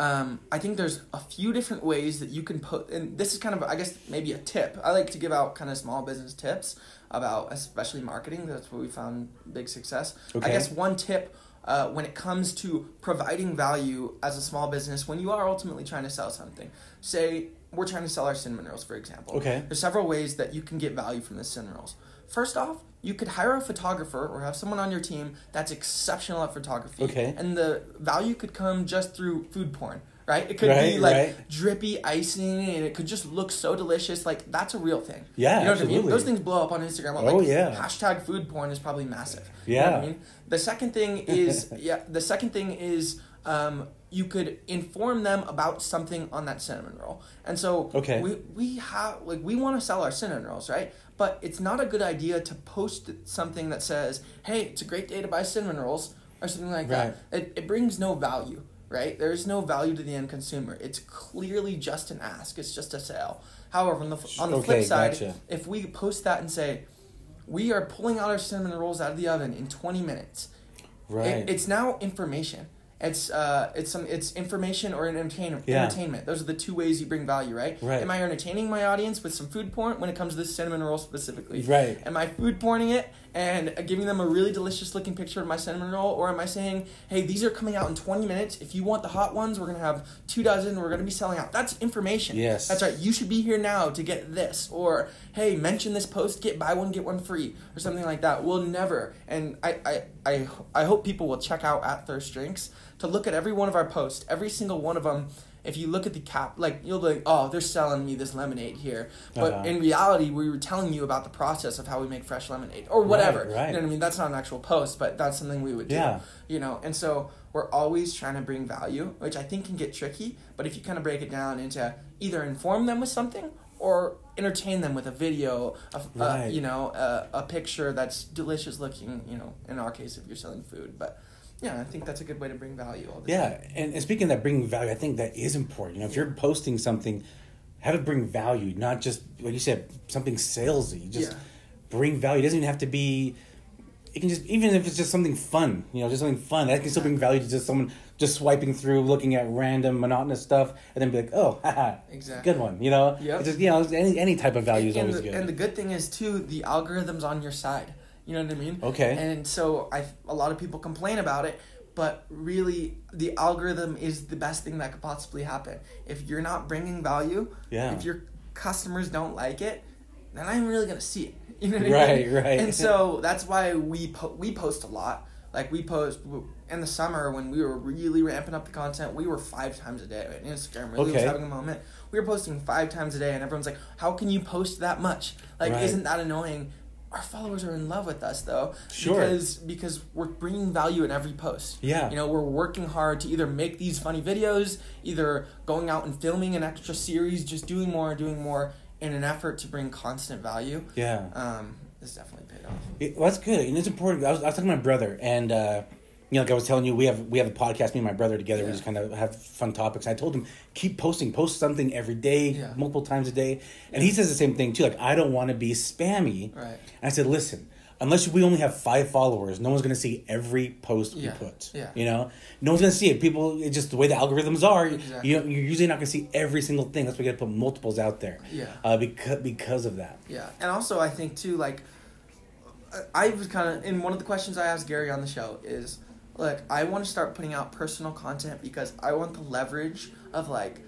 S2: Um, I think there's a few different ways that you can put, and this is kind of, I guess, maybe a tip. I like to give out kind of small business tips about, especially marketing. That's where we found big success. I guess one tip uh, when it comes to providing value as a small business when you are ultimately trying to sell something. Say we're trying to sell our cinnamon rolls, for example.
S1: Okay.
S2: There's several ways that you can get value from the cinnamon rolls. First off, you could hire a photographer or have someone on your team that's exceptional at photography.
S1: Okay.
S2: And the value could come just through food porn, right? It could
S1: Right,
S2: be like
S1: right.
S2: drippy icing and it could just look so delicious. Like that's a real thing.
S1: Yeah,
S2: You know what I mean?
S1: absolutely.
S2: Those things blow up on Instagram.
S1: Oh, yeah.
S2: Hashtag food porn is probably massive. You know
S1: Yeah.
S2: I mean? The second thing is yeah. The second thing is um, you could inform them about something on that cinnamon roll. And so
S1: Okay.
S2: we we have like we want to sell our cinnamon rolls, right? But it's not a good idea to post something that says, "Hey, it's a great day to buy cinnamon rolls" or something like
S1: Right.
S2: that. It it brings no value, right? There is no value to the end consumer. It's clearly just an ask. It's just a sale. However, on the on the
S1: Okay,
S2: flip side,
S1: gotcha.
S2: if we post that and say, "We are pulling out our cinnamon rolls out of the oven in 20 minutes,"
S1: Right.
S2: It, it's now information. It's uh, it's some it's information or entertainment.
S1: Yeah.
S2: Entertainment. Those are the two ways you bring value, right?
S1: Right.
S2: Am I entertaining my audience with some food porn when it comes to this cinnamon roll specifically?
S1: Right.
S2: Am I food porning it and giving them a really delicious looking picture of my cinnamon roll, or am I saying, hey, these are coming out in twenty minutes. If you want the hot ones, we're gonna have two dozen. We're gonna be selling out. That's information.
S1: Yes.
S2: That's right. You should be here now to get this, or hey, mention this post, get buy one get one free, or something like that. We'll never. And I I I, I hope people will check out at Thirst Drinks to look at every one of our posts, every single one of them. If you look at the cap, like you'll be like, oh, they're selling me this lemonade here, but
S1: Uh-huh.
S2: in reality, we were telling you about the process of how we make fresh lemonade or whatever.
S1: Right, right.
S2: You know what I mean? That's not an actual post, but that's something we would do.
S1: Yeah.
S2: You know, and so we're always trying to bring value, which I think can get tricky. But if you kind of break it down into either inform them with something or entertain them with a video, of, uh,
S1: Right.
S2: you know, uh, a picture that's delicious looking. You know, in our case, if you're selling food, but yeah, I think that's a good way to bring value all the time.
S1: Yeah, and, and speaking of that bringing value, I think that is important. You know, if you're posting something, have it bring value, not just like you said, something salesy. Just
S2: Yeah.
S1: bring value. It doesn't even have to be. It can just even if it's just something fun, you know, just something fun that can still bring value to just someone just swiping through, looking at random monotonous stuff, and then be like, oh, haha,
S2: Exactly.
S1: good one. You know,
S2: yeah,
S1: It's just you know any any type of value is
S2: and,
S1: always
S2: the,
S1: good.
S2: and the good thing is too, the algorithm's on your side. You know what I mean?
S1: Okay.
S2: And so I, a lot of people complain about it, but really, the algorithm is the best thing that could possibly happen. If you're not bringing value,
S1: Yeah.
S2: If your customers don't like it, then I'm really gonna see it. You know what I
S1: Right,
S2: mean?
S1: right. Right.
S2: And so that's why we po- we post a lot. Like we post in the summer when we were really ramping up the content, we were five times a day. Right? Instagram really was
S1: Okay.
S2: having a moment. We were posting five times a day, and everyone's like, "How can you post that much? Like,
S1: Right.
S2: isn't that annoying?" Our followers are in love with us though
S1: Sure.
S2: because because we're bringing value in every post
S1: Yeah.
S2: you know we're working hard to either make these funny videos either going out and filming an extra series just doing more and doing more in an effort to bring constant value
S1: Yeah.
S2: um it's definitely paid off
S1: It, well, that's good, and it's important. I was, I was talking to my brother, and uh, you know, like I was telling you, we have we have a podcast. Me and my brother together. We just kind of have fun topics. I told him keep posting, post something every day,
S2: Yeah.
S1: multiple times a day, and he says the same thing too. Like I don't want to be spammy.
S2: Right.
S1: And I said, listen. Unless we only have five followers, no one's gonna see every post
S2: Yeah.
S1: we put.
S2: Yeah.
S1: You know, no one's gonna see it. People, it's just the way the algorithms are.
S2: Exactly.
S1: You know, you're usually not gonna see every single thing. That's why we gotta put multiples out there.
S2: Yeah.
S1: Uh, because because of that.
S2: Yeah, and also I think too, like, I- I was kind of in one of the questions I asked Gary on the show is, look, I want to start putting out personal content because I want the leverage of like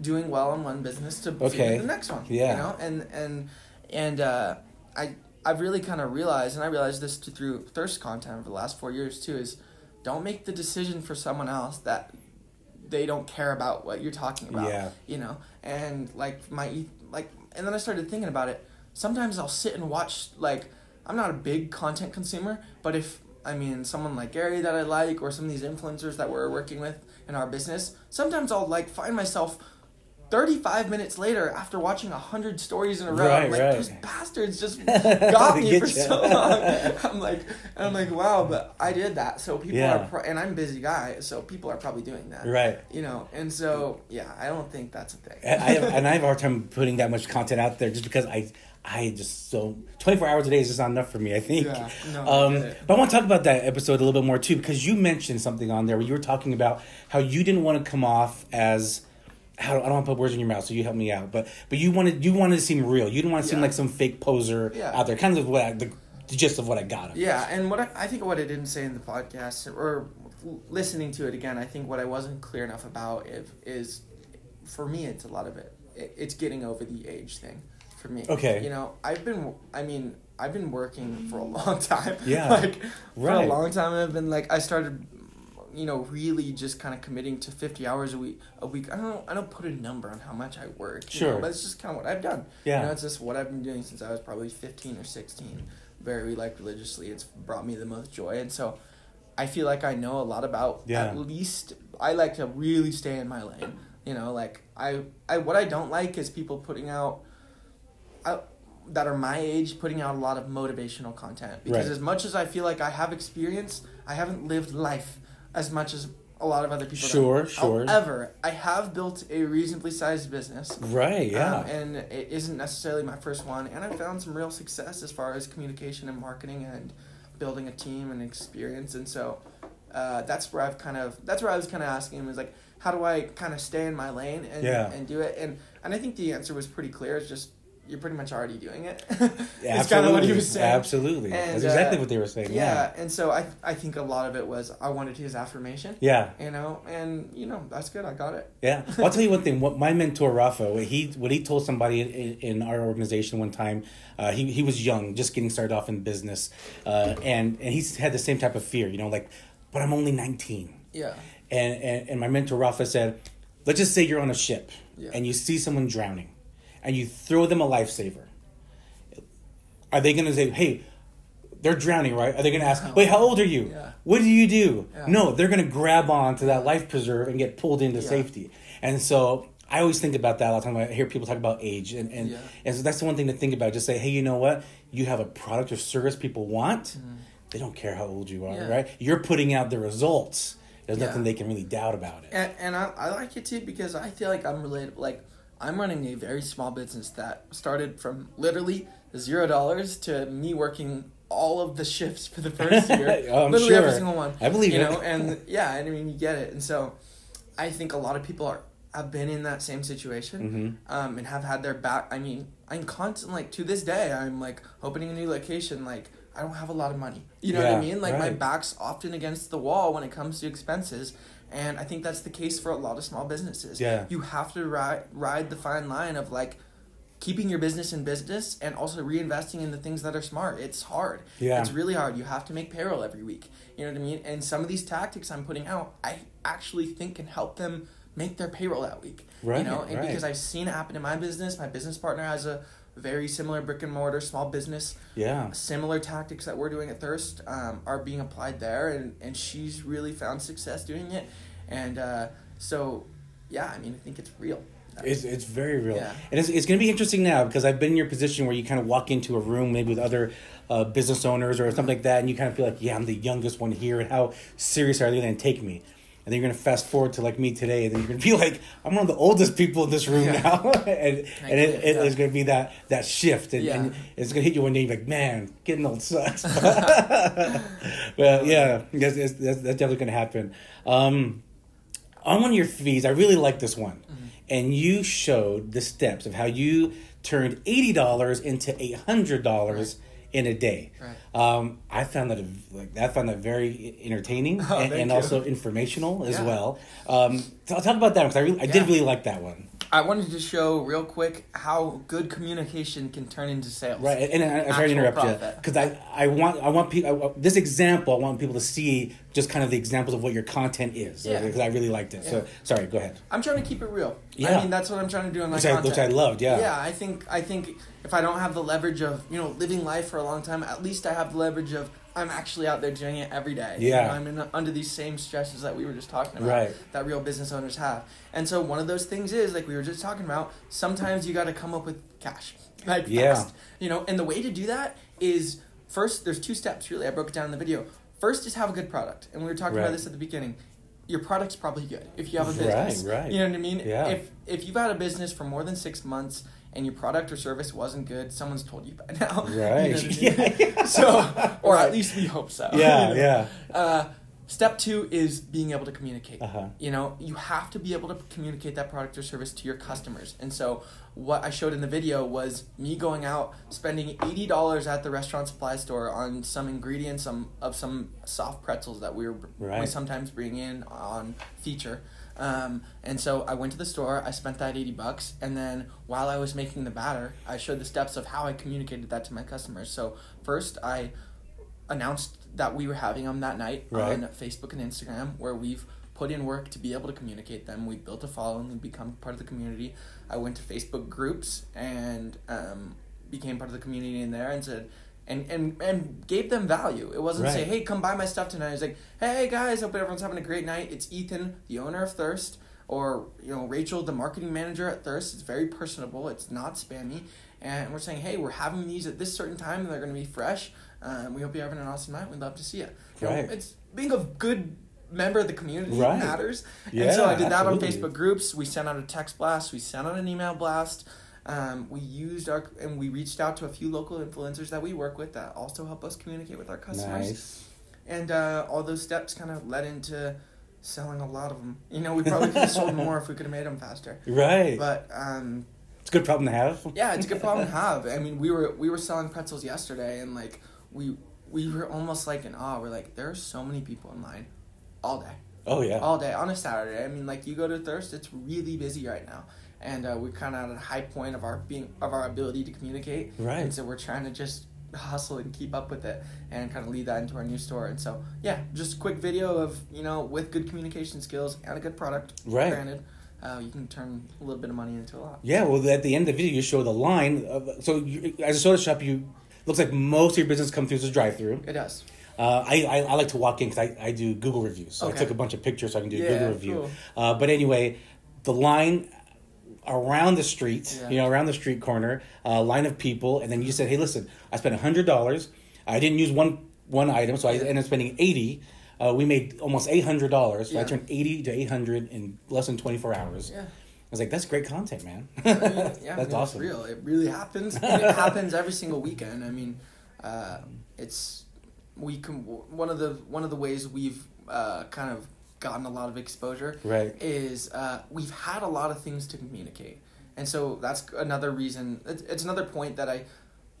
S2: doing well in one business to
S1: Okay.
S2: the next one.
S1: Yeah.
S2: you know, and and and uh, I I've really kind of realized, and I realized this through thirst content over the last four years too, is don't make the decision for someone else that they don't care about what you're talking about
S1: Yeah.
S2: you know and like my like and then i started thinking about it sometimes i'll sit and watch like i'm not a big content consumer but if i mean someone like gary that i like or some of these influencers that we're working with in our business sometimes i'll like find myself 35 minutes later after watching 100 stories in a row
S1: Right,
S2: I'm like
S1: right.
S2: those bastards just got me for so long i'm like and i'm like wow but i did that so people
S1: Yeah.
S2: are pro- and i'm a busy guy so people are probably doing that
S1: Right.
S2: you know and so yeah i don't think that's a thing
S1: I I have, and I have a hard time putting that much content out there just because I I just so twenty four hours a day is just not enough for me. I think.
S2: Yeah, no,
S1: um,
S2: it.
S1: but I want to talk about that episode a little bit more too because you mentioned something on there where you were talking about how you didn't want to come off as. How, I don't want to put words in your mouth, so you help me out. But but you wanted you wanted to seem real. You didn't want to seem
S2: Yeah.
S1: like some fake poser
S2: Yeah.
S1: out there. Kind of what I, the, the gist of what I got. of.
S2: Yeah, and what I, I think what I didn't say in the podcast or listening to it again, I think what I wasn't clear enough about if, is, for me, it's a lot of it. it. It's getting over the age thing, for me.
S1: Okay.
S2: You know, I've been. I mean, I've been working for a long time.
S1: Yeah.
S2: like for a long time, I've been like I started. You know, really just kind of committing to fifty hours a week. A week. I don't. I don't put a number on how much I work. you know,
S1: Sure.
S2: but it's just kind of what I've done.
S1: Yeah.
S2: You know, it's just what I've been doing since I was probably 15 or 16. Very, like, religiously. It's brought me the most joy. And so I feel like I know a lot about,
S1: Yeah.
S2: at least, I like to really stay in my lane. You know, like, I, I what I don't like is people putting out, I, that are my age, putting out a lot of motivational content. Because
S1: Right.
S2: as much as I feel like I have experience, I haven't lived life as much as a lot of other people.
S1: Sure, sure.
S2: However, I have built a reasonably sized business.
S1: Right. Yeah.
S2: Um, and it isn't necessarily my first one. And I found some real success as far as communication and marketing and building a team and experience. And so uh, that's where I've kind of that's where I was kind of asking him is like, how do I kind of stay in my lane and
S1: Yeah.
S2: and do it? And and I think the answer was pretty clear. It's just you're pretty much already doing it.
S1: Yeah,
S2: it's kind of what he was saying.
S1: Absolutely.
S2: And,
S1: That's exactly
S2: uh,
S1: what they were saying.
S2: Yeah, and so I I think a lot of it was I wanted his affirmation.
S1: Yeah.
S2: You know, and you know that's good. I got it.
S1: Yeah, I'll tell you one thing. What my mentor Rafa, what he what he told somebody in, in our organization one time, uh, he he was young, just getting started off in business, uh, and and he's had the same type of fear, you know, like, but I'm only nineteen,
S2: Yeah.
S1: and and, and my mentor Rafa said, let's just say you're on a ship
S2: Yeah.
S1: and you see someone drowning, and you throw them a lifesaver. Are they gonna say, hey? They're drowning, right? Are they going to ask, "Wait, how old are you?
S2: Yeah.
S1: What do you do?"
S2: Yeah.
S1: No, they're going to grab on to that life preserve and get pulled into
S2: Yeah.
S1: safety. And so I always think about that all the time. I hear people talk about age, and and, and so that's the one thing to think about. Just say, hey, you know what? You have a product or service people want. They don't care how old you are,
S2: Mm-hmm.
S1: Right? You're putting out the results. There's nothing they can really doubt about it.
S2: And, and I, I like it too because I feel like I'm related. Like I'm running a very small business that started from literally zero dollars to me working all of the shifts for the first year,
S1: Oh,
S2: literally every single one.
S1: I believe
S2: you
S1: it.
S2: know, and yeah, I mean you get it. And so I think a lot of people are have been in that same situation
S1: Mm-hmm.
S2: um, and have had their back. I mean, I'm constant like to this day. I'm like opening a new location. Like I don't have a lot of money. You know what I mean? Like my back's often against the wall when it comes to expenses. And I think that's the case for a lot of small businesses.
S1: Yeah.
S2: You have to ride ride the fine line of like keeping your business in business and also reinvesting in the things that are smart. It's hard.
S1: Yeah.
S2: It's really hard. You have to make payroll every week. You know what I mean? And some of these tactics I'm putting out, I actually think can help them make their payroll that week.
S1: Right,
S2: You know, and
S1: right.
S2: because I've seen it happen in my business. My business partner has a very similar brick and mortar small business
S1: Yeah.
S2: similar tactics that we're doing at Thirst um, are being applied there, and, and she's really found success doing it. And uh, so, yeah, I mean, I think it's real.
S1: It's, it's very real.
S2: Yeah.
S1: And it's, it's going to be interesting now because I've been in your position where you kind of walk into a room maybe with other uh, business owners or something like that, and you kind of feel like, yeah, I'm the youngest one here, and how serious are they going to take me? And then you're going to fast forward to like me today, and then you're going to be like, I'm one of the oldest people in this room
S2: Yeah.
S1: now. and and it, it, it's going to be that, that shift, and,
S2: Yeah.
S1: and it's going to hit you one day, you're like, man, getting old sucks. well, yeah, that's, that's, that's definitely going to happen. Um, on one of your fees, I really like this one,
S2: Mm-hmm.
S1: and you showed the steps of how you turned eighty dollars into eight hundred dollars in a day.
S2: Right.
S1: Um, I found that like I found that very entertaining
S2: Oh,
S1: and, and also informational as
S2: Yeah.
S1: well. Um, so I'll talk about that because I really, I did really like that one.
S2: I wanted to show real quick how good communication can turn into sales.
S1: Right, and, I, I'm sorry to interrupt you because I, I want I want people this example I want people to see just kind of the examples of what your content is
S2: Yeah.
S1: because I really liked it. So sorry, go ahead.
S2: I'm trying to keep it real.
S1: Yeah.
S2: I mean, that's what I'm trying to do in my
S1: Which I-
S2: content.
S1: which I loved, yeah.
S2: Yeah, I think I think if I don't have the leverage of you know living life for a long time, at least I have the leverage of I'm actually out there doing it every day.
S1: Yeah.
S2: I'm in, under these same stresses that we were just talking about.
S1: Right.
S2: That real business owners have, and so one of those things is like we were just talking about. Sometimes you got to come up with cash, like
S1: Yeah.
S2: fast. You know, and the way to do that is first. There's two steps really. I broke it down in the video. First is have a good product, and we were talking
S1: Right.
S2: about this at the beginning. Your product's probably good if you have a business.
S1: Right, right.
S2: You know what I mean?
S1: Yeah.
S2: If if you've had a business for more than six months and your product or service wasn't good, someone's told you by now. You know
S1: Right.
S2: I mean?
S1: Yeah.
S2: So, or
S1: Right.
S2: at least we hope so.
S1: Yeah,
S2: You know?
S1: yeah.
S2: Uh, step two is being able to communicate.
S1: Uh-huh.
S2: You know, you have to be able to communicate that product or service to your customers. And so, what I showed in the video was me going out, spending eighty dollars at the restaurant supply store on some ingredients, some of some soft pretzels that we were we sometimes bring in on feature. Um, and so I went to the store. I spent that eighty bucks, and then while I was making the batter, I showed the steps of how I communicated that to my customers. So first, I announced that we were having them that night
S1: Right.
S2: on Facebook and Instagram, where we've put in work to be able to communicate them. We built a following and become part of the community. I went to Facebook groups and um, became part of the community in there and said, and, and, and gave them value. It wasn't say, hey, come buy my stuff tonight. It was like, hey guys, hope everyone's having a great night. It's Ethan, the owner of Thirst, or you know Rachel, the marketing manager at Thirst. It's very personable. It's not spammy, and we're saying, hey, we're having these at this certain time, and they're going to be fresh. Um, we hope you're having an awesome night. We'd love to see you. You know,
S1: Right.
S2: it's being a good member of the community
S1: Right.
S2: matters.
S1: Yeah,
S2: and so I did that on. Facebook groups. We sent out a text blast. We sent out an email blast. Um, we used our and we reached out to a few local influencers that we work with that also help us communicate with our customers.
S1: Nice.
S2: And uh, all those steps kind of led into selling a lot of them. You know, we probably could have sold more if we could have made them faster.
S1: Right.
S2: But um,
S1: it's a good problem to have.
S2: yeah, it's a good problem to have. I mean, we were we were selling pretzels yesterday, and like we we were almost like in awe. We're like, there are so many people in line, all day,
S1: Oh yeah.
S2: all day on a Saturday. I mean, like you go to Thirst, it's really busy right now, and uh, we're kind of at a high point of our being of our ability to communicate.
S1: Right.
S2: And so we're trying to just hustle and keep up with it and kind of lead that into our new store. And so yeah, just a quick video of you know with good communication skills and a good product.
S1: Right.
S2: Granted, uh, you can turn a little bit of money into a lot.
S1: Yeah, well, at the end of the video, you show the line. Of, so, you, as a soda shop, you looks like most of your business comes through the drive-through.
S2: It does.
S1: Uh, I, I I like to walk in because I, I do Google reviews. So I took a bunch of pictures so I can do a Google review.
S2: cool.
S1: Uh, but anyway, the line around the street,
S2: Yeah.
S1: you know, around the street corner, uh, line of people, and then you said, "Hey, listen, I spent hundred dollars. I didn't use one one item, so I ended up spending eighty. Uh, we made almost eight hundred dollars. So I turned eighty to eight hundred in less than twenty four hours.
S2: Yeah.
S1: I was like, "That's great content, man.
S2: I mean, yeah, I
S1: That's
S2: mean,
S1: awesome."
S2: Real. It really happens. it happens every single weekend. I mean, uh, it's we can one of the one of the ways we've uh, kind of gotten a lot of exposure
S1: Right.
S2: is uh, we've had a lot of things to communicate, and so that's another reason. It's, it's another point that I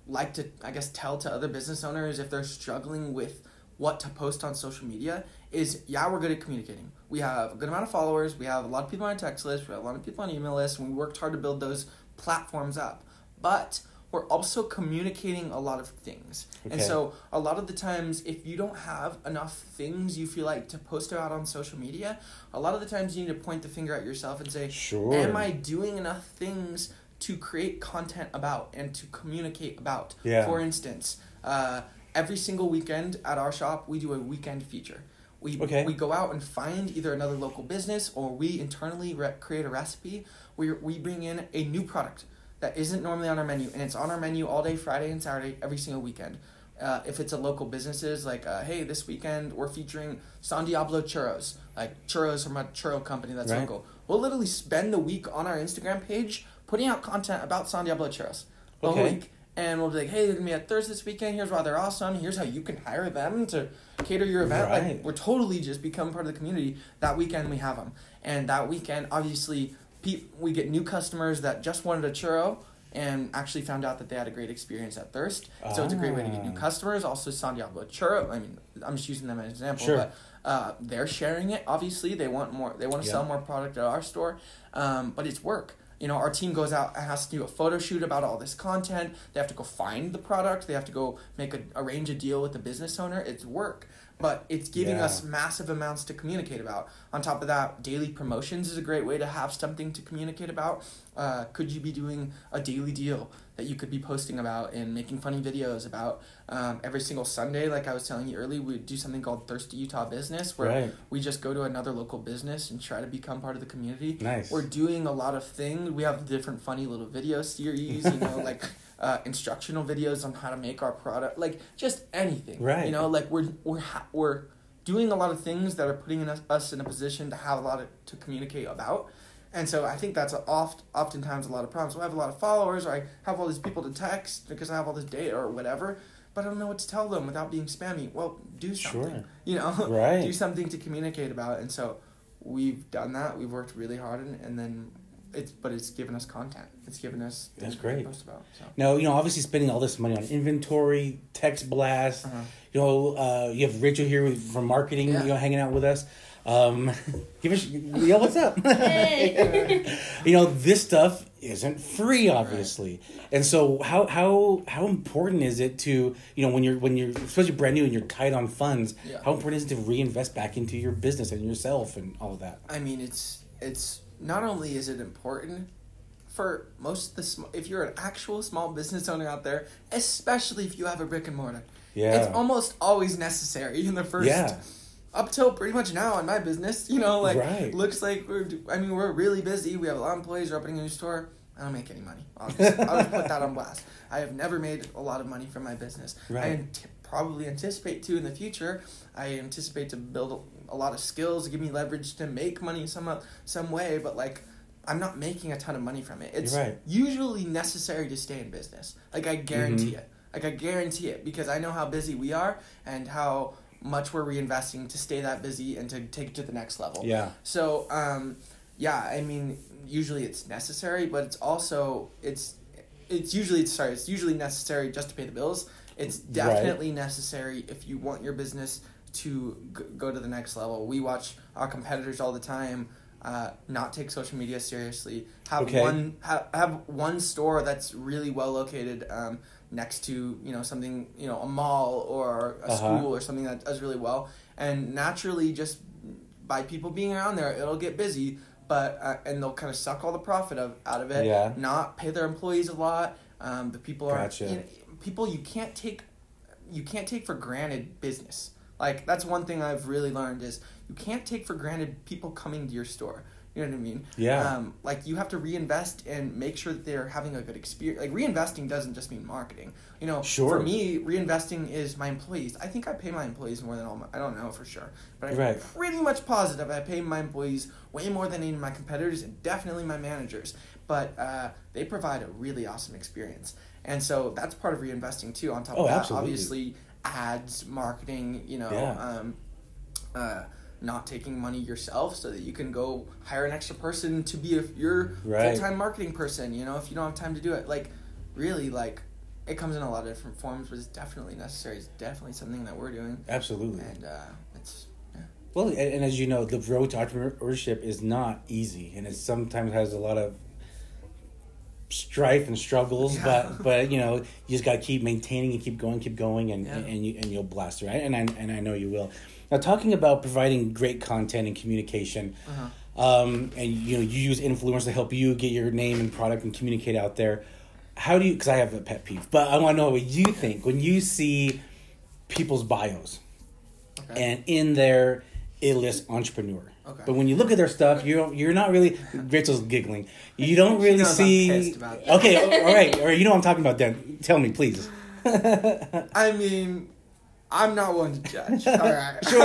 S2: like to I guess tell to other business owners if they're struggling with what to post on social media is yeah we're good at communicating. We have a good amount of followers. We have a lot of people on our text list. We have a lot of people on email lists and we worked hard to build those platforms up. But we're also communicating a lot of things and so a lot of the times if you don't have enough things you feel like to post about on social media a lot of the times you need to point the finger at yourself and say
S1: Sure.
S2: am i doing enough things to create content about and to communicate about.
S1: Yeah.
S2: For instance, uh, every single weekend at our shop, we do a weekend feature. We,
S1: Okay.
S2: we go out and find either another local business or we internally re- create a recipe where we bring in a new product that isn't normally on our menu and it's on our menu all day Friday and Saturday every single weekend. Uh, if it's a local businesses like uh, hey this weekend we're featuring San Diablo churros like churros from a churro company that's
S1: Right.
S2: local we'll literally spend the week on our Instagram page putting out content about San Diablo churros the
S1: Okay.
S2: week and we'll be like hey they're gonna be at Thirst this weekend here's why they're awesome here's how you can hire them to cater your event
S1: Right.
S2: like we're totally just become part of the community that weekend we have them and that weekend obviously we get new customers that just wanted a churro and actually found out that they had a great experience at Thirst. So it's a great way to get new
S1: Ah.
S2: customers. Also, San Diablo Churro. I mean, I'm just using them as an example,
S1: Sure.
S2: but uh, they're sharing it. Obviously, they want more. They want to
S1: Yeah.
S2: sell more product at our store, um, but it's work. You know, our team goes out and has to do a photo shoot about all this content. They have to go find the product. They have to go make a arrange a deal with the business owner. It's work, but it's giving
S1: Yeah.
S2: us massive amounts to communicate about. On top of that, daily promotions is a great way to have something to communicate about. Uh, could you be doing a daily deal that you could be posting about and making funny videos about um, every single Sunday? Like I was telling you earlier, we do something called Thirsty Utah Business, where
S1: Right.
S2: we just go to another local business and try to become part of the community.
S1: Nice.
S2: We're doing a lot of things. We have different funny little video series, you know, like uh, instructional videos on how to make our product, like just anything.
S1: Right.
S2: You know, like we're we're ha- we're doing a lot of things that are putting us, us in a position to have a lot of, to communicate about. And so I think that's a oft oftentimes a lot of problems. So I have a lot of followers, or I have all these people to text because I have all this data or whatever, but I don't know what to tell them without being spammy. Well, do something.
S1: Sure.
S2: You know,
S1: Right.
S2: do something to communicate about. And so we've done that. We've worked really hard, and, and then it's but it's given us content. It's given us
S1: That's
S2: things we can
S1: great.
S2: Post about. So.
S1: Now, you know, obviously spending all this money on inventory, text blast.
S2: Uh-huh.
S1: You know, uh, you have Rachel here with, from marketing,
S2: Yeah.
S1: you know, hanging out with us. Um, give us, yo, what's up?
S3: Hey.
S1: you know, this stuff isn't free, obviously, and so how how how important is it to you know when you're when you're especially brand new and you're tight on funds?
S2: Yeah.
S1: How important is it to reinvest back into your business and yourself and all of that?
S2: I mean, it's it's not only is it important for most of the sm- if you're an actual small business owner out there, especially if you have a brick and mortar.
S1: Yeah.
S2: It's almost always necessary in the first
S1: Yeah.
S2: up till pretty much now in my business, you know, like
S1: Right.
S2: looks like we're I mean, we're really busy. We have a lot of employees, we're opening a new store. I don't make any money. I'll just, I'll just put that on blast. I have never made a lot of money from my business. I
S1: Right.
S2: ant- probably anticipate to in the future. I anticipate to build a, lot of skills, give me leverage to make money some some way. But like, I'm not making a ton of money from it. It's
S1: right.
S2: usually necessary to stay in business. Like I guarantee
S1: Mhm.
S2: it. Like I guarantee it because I know how busy we are and how much we're reinvesting to stay that busy and to take it to the next level.
S1: Yeah.
S2: So, um, yeah, I mean, usually it's necessary, but it's also it's it's usually sorry, it's usually necessary just to pay the bills. It's
S1: Right.
S2: definitely necessary if you want your business to g- go to the next level. We watch our competitors all the time. Uh, not take social media seriously. Have
S1: Okay.
S2: one have, have one store that's really well located um, next to you know something you know a mall or a
S1: Uh-huh.
S2: school or something that does really well, and naturally just by people being around there, it'll get busy. But uh, and they'll kind of suck all the profit of out of it.
S1: Yeah.
S2: Not pay their employees a lot. Um, the people are
S1: Gotcha.
S2: you know, people you can't take you can't take for granted business. Like that's one thing I've really learned is you can't take for granted people coming to your store. You know what I mean?
S1: Yeah.
S2: Um, like you have to reinvest and make sure that they're having a good experience. Like reinvesting doesn't just mean marketing. You know,
S1: Sure.
S2: for me, reinvesting is my employees. I think I pay my employees more than all my. I don't know for sure, but I'm
S1: Right.
S2: pretty much positive I pay my employees way more than any of my competitors and definitely my managers. But uh, they provide a really awesome experience, and so that's part of reinvesting too. On top
S1: Oh,
S2: of that,
S1: absolutely.
S2: obviously ads, marketing. You know.
S1: Yeah.
S2: Um, uh, not taking money yourself so that you can go hire an extra person to be a, your
S1: Right.
S2: full-time marketing person you know if you don't have time to do it like really like it comes in a lot of different forms but it's definitely necessary it's definitely something that we're doing
S1: Absolutely.
S2: and uh, it's yeah.
S1: Well, and, and as you know, the road to entrepreneurship is not easy, and it sometimes has a lot of strife and struggles.
S2: Yeah.
S1: But but you know, you just got to keep maintaining and keep going, keep going, and
S2: Yeah.
S1: and you and you'll blast right. And I and I know you will. Now, talking about providing great content and communication.
S2: Uh-huh.
S1: um, and you know you use influencers to help you get your name and product and communicate out there. How do you? Because I have a pet peeve, but I want to know what you think when you see people's bios,
S2: Okay.
S1: and in there it lists entrepreneur.
S2: Okay.
S1: But when you look at their stuff, you don't, you're not really. Rachel's giggling. You don't really see. Okay, all right, all right. You know what I'm talking about. Then tell me, please.
S2: I mean, I'm not one to judge. All right.
S1: Sure.